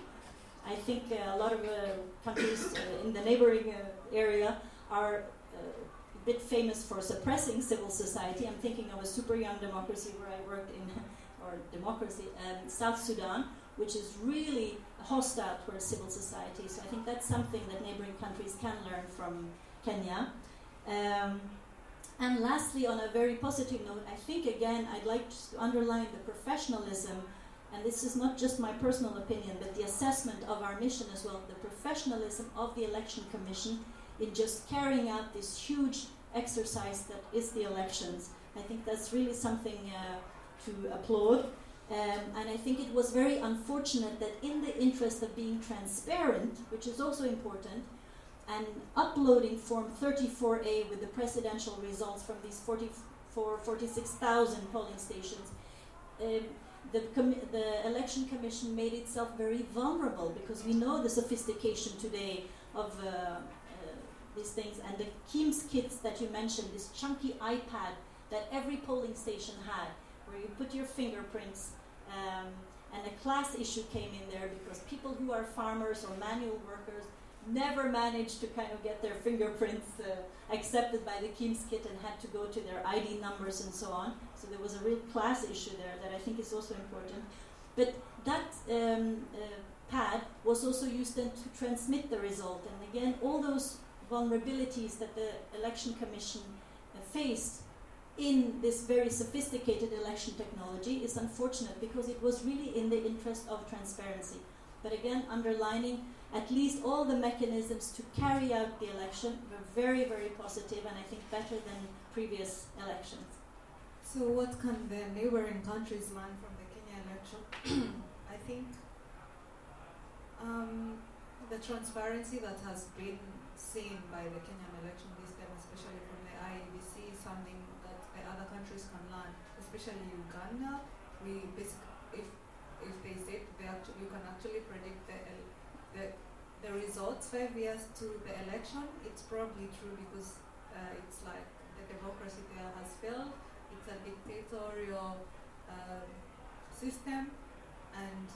Speaker 2: I think uh, a lot of countries in the neighboring area are a bit famous for suppressing civil society. I'm thinking of a super young democracy where I worked in, or democracy, um, South Sudan, which is really hostile towards civil society. So I think that's something that neighboring countries can learn from Kenya. Um, and lastly, on a very positive note, I think again I'd like to underline the professionalism, and this is not just my personal opinion, but the assessment of our mission as well, the professionalism of the Election Commission in just carrying out this huge exercise that is the elections. I think that's really something uh, to applaud. Um, and I think it was very unfortunate that, in the interest of being transparent, which is also important, and uploading Form 34A with the presidential results from these 44, 46,000 polling stations, um, the, the Election Commission made itself very vulnerable because we know the sophistication today of uh, uh, these things and the KIEMS kits that you mentioned, this chunky iPad that every polling station had, where you put your fingerprints um, and a class issue came in there because people who are farmers or manual workers never managed to kind of get their fingerprints uh, accepted by the KIEMS kit and had to go to their ID numbers and so on. So there was a real class issue there that I think is also important. But that um, uh, pad was also used then to transmit the result. And again, all those vulnerabilities that the Election Commission uh, faced in this very sophisticated election technology is unfortunate because it was really in the interest of transparency. But again, underlining at least all the mechanisms to carry out the election were very, very positive and I think better than previous elections.
Speaker 5: So, what can the neighboring countries learn from the Kenya election? I think um, the transparency that has been seen by the Kenyan election this time, especially from the IEBC, is something that the other countries can learn, especially Uganda. We basically, if if they say they actually, you can actually predict the results five years to the election, it's probably true because uh, it's like the democracy there has failed. It's a dictatorial uh, system, and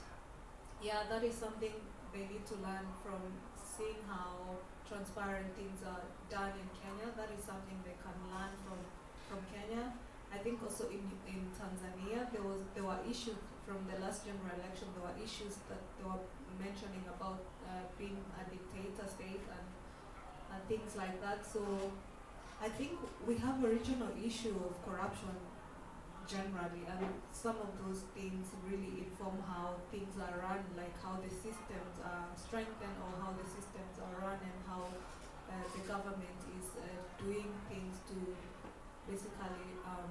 Speaker 5: yeah, that is something they need to learn from seeing how transparent things are done in Kenya. That is something they can learn from from Kenya. I think also in, in Tanzania there was there were issues from the last general election. There were issues that there were mentioning about uh, being a dictator state and and things like that. So I think we have a regional issue of corruption generally, and some of those things really inform how things are run, like how the systems are strengthened or how the systems are run, and how uh, the government is uh, doing things to basically um,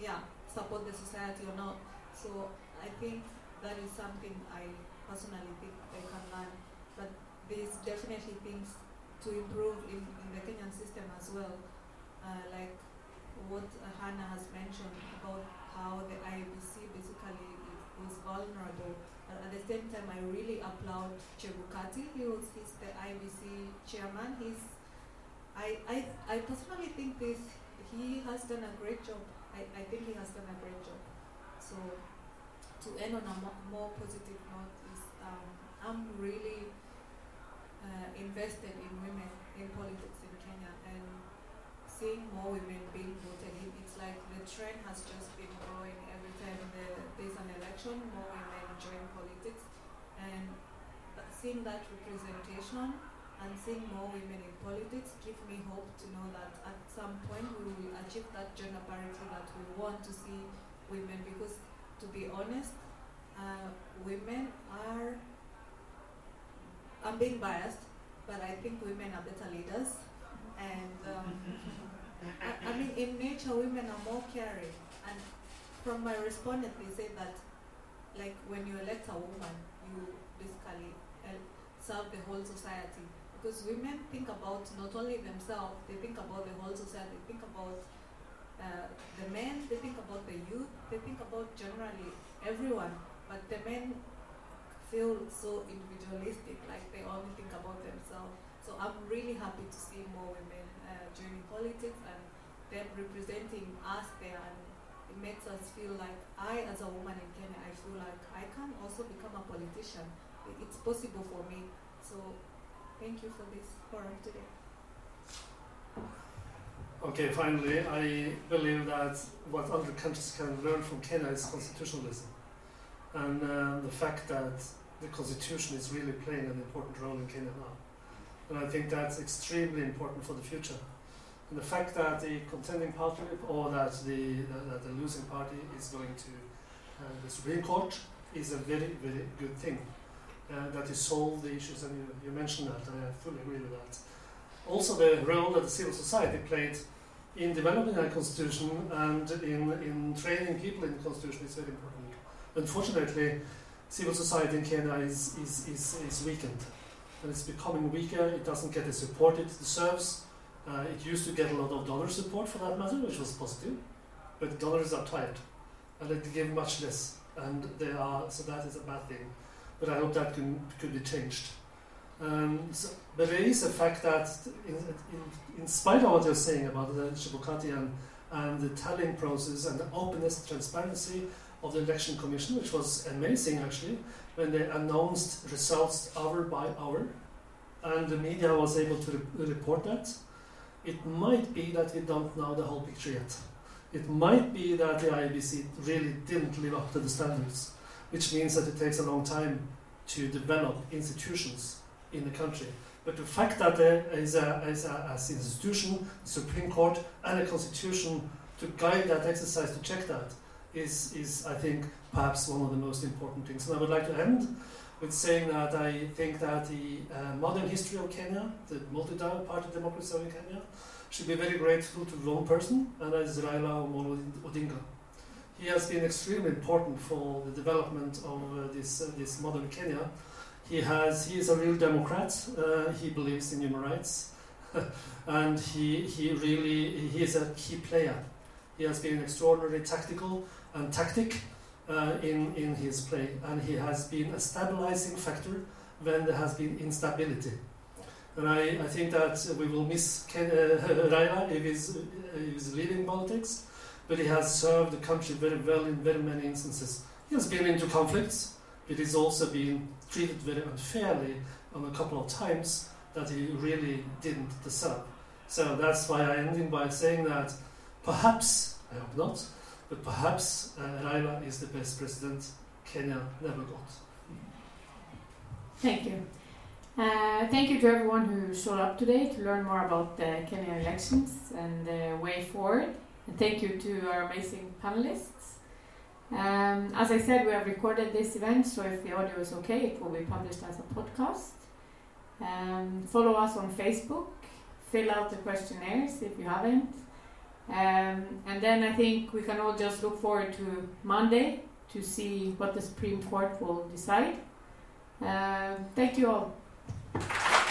Speaker 5: yeah support the society or not. So I think that is something I personally think they can learn. But there's definitely things to improve in, in the Kenyan system as well, uh, like what Hanna has mentioned about how the IEBC basically was vulnerable. But at the same time, I really applaud Chebukati. He was he's the IEBC chairman. He's I, I, I personally think this, he has done a great job. I, I think he has done a great job. So, to end on a more, more positive note is um, I'm really uh, invested in women in politics in Kenya and seeing more women being voted in. It's like the trend has just been growing every time the, there's an election, more women join politics. And seeing that representation and seeing more women in politics give me hope to know that at some point we will achieve that gender parity that we want to see women because to be honest, uh, women are I'm being biased, but I think women are better leaders. And um, I, I mean, in nature, women are more caring. And from my respondent, they say that, like, when you elect a woman, you basically help serve the whole society. Because women think about not only themselves, they think about the whole society, they think about uh, the men, they think about the youth, they think about generally everyone. But the men feel so individualistic, like they only think about themselves. So I'm really happy to see more women uh, joining politics and them representing us there. And it makes us feel like I, as a woman in Kenya, I feel like I can also become a politician. It's possible for me. So Thank you for this forum today.
Speaker 6: Okay, finally, I believe that what other countries can learn from Kenya is constitutionalism. And uh, the fact that the constitution is really playing an important role in Kenya now. And I think that's extremely important for the future. And the fact that the contending party or that the, that the losing party is going to uh, the Supreme Court is a very, very good thing uh, that you solve the issues, and you, you mentioned that, and I fully agree with that. Also, the role that the civil society played in developing a constitution and in, in training people in the constitution is very important. Unfortunately, civil society in Kenya is, is, is, is weakened, and it's becoming weaker. It doesn't get the support it deserves. Uh, it used to get a lot of donor support for that matter, which was positive, but donors are tired, and they give much less, and they are so that is a bad thing but I hope that can, could be changed. Um, but there is a fact that, in, in, in, spite of what you're saying about the Chebukati and, the tallying process and the openness, transparency of the election commission, which was amazing actually, when they announced results hour by hour, and the media was able to re- report that. It might be that we don't know the whole picture yet. It might be that the IEBC really didn't live up to the standards which means that it takes a long time to develop institutions in the country. But the fact that there is, a, is a, as institution, the Supreme Court, and a constitution to guide that exercise to check that is, is, I think, perhaps one of the most important things. And I would like to end with saying that I think that the uh, modern history of Kenya, the multi-party democracy of Kenya, should be very grateful to one person, and that is Raila Amolo Odinga he has been extremely important for the development of uh, this, uh, this modern Kenya. He, has, he is a real Democrat. Uh, he believes in human rights. and he, he really he is a key player. He has been extraordinarily tactical and tactic uh, in, in his play. And he has been a stabilizing factor when there has been instability. And I, I think that we will miss Ken, uh, Raila if he's, if he's leaving politics but he has served the country very well in very many instances. He has been into conflicts, but he's also been treated very unfairly on a couple of times that he really didn't deserve. So that's why I'm ending by saying that perhaps, I hope not, but perhaps uh, Raila is the best president Kenya never got.
Speaker 1: Thank you. Uh, thank you to everyone who showed up today to learn more about the Kenya elections and the way forward. And thank you to our amazing panelists. Um, as I said, we have recorded this event, so if the audio is okay, it will be published as a podcast. Um, follow us on Facebook. Fill out the questionnaires if you haven't. Um, and then I think we can all just look forward to Monday to see what the Supreme Court will decide. Uh, thank you all.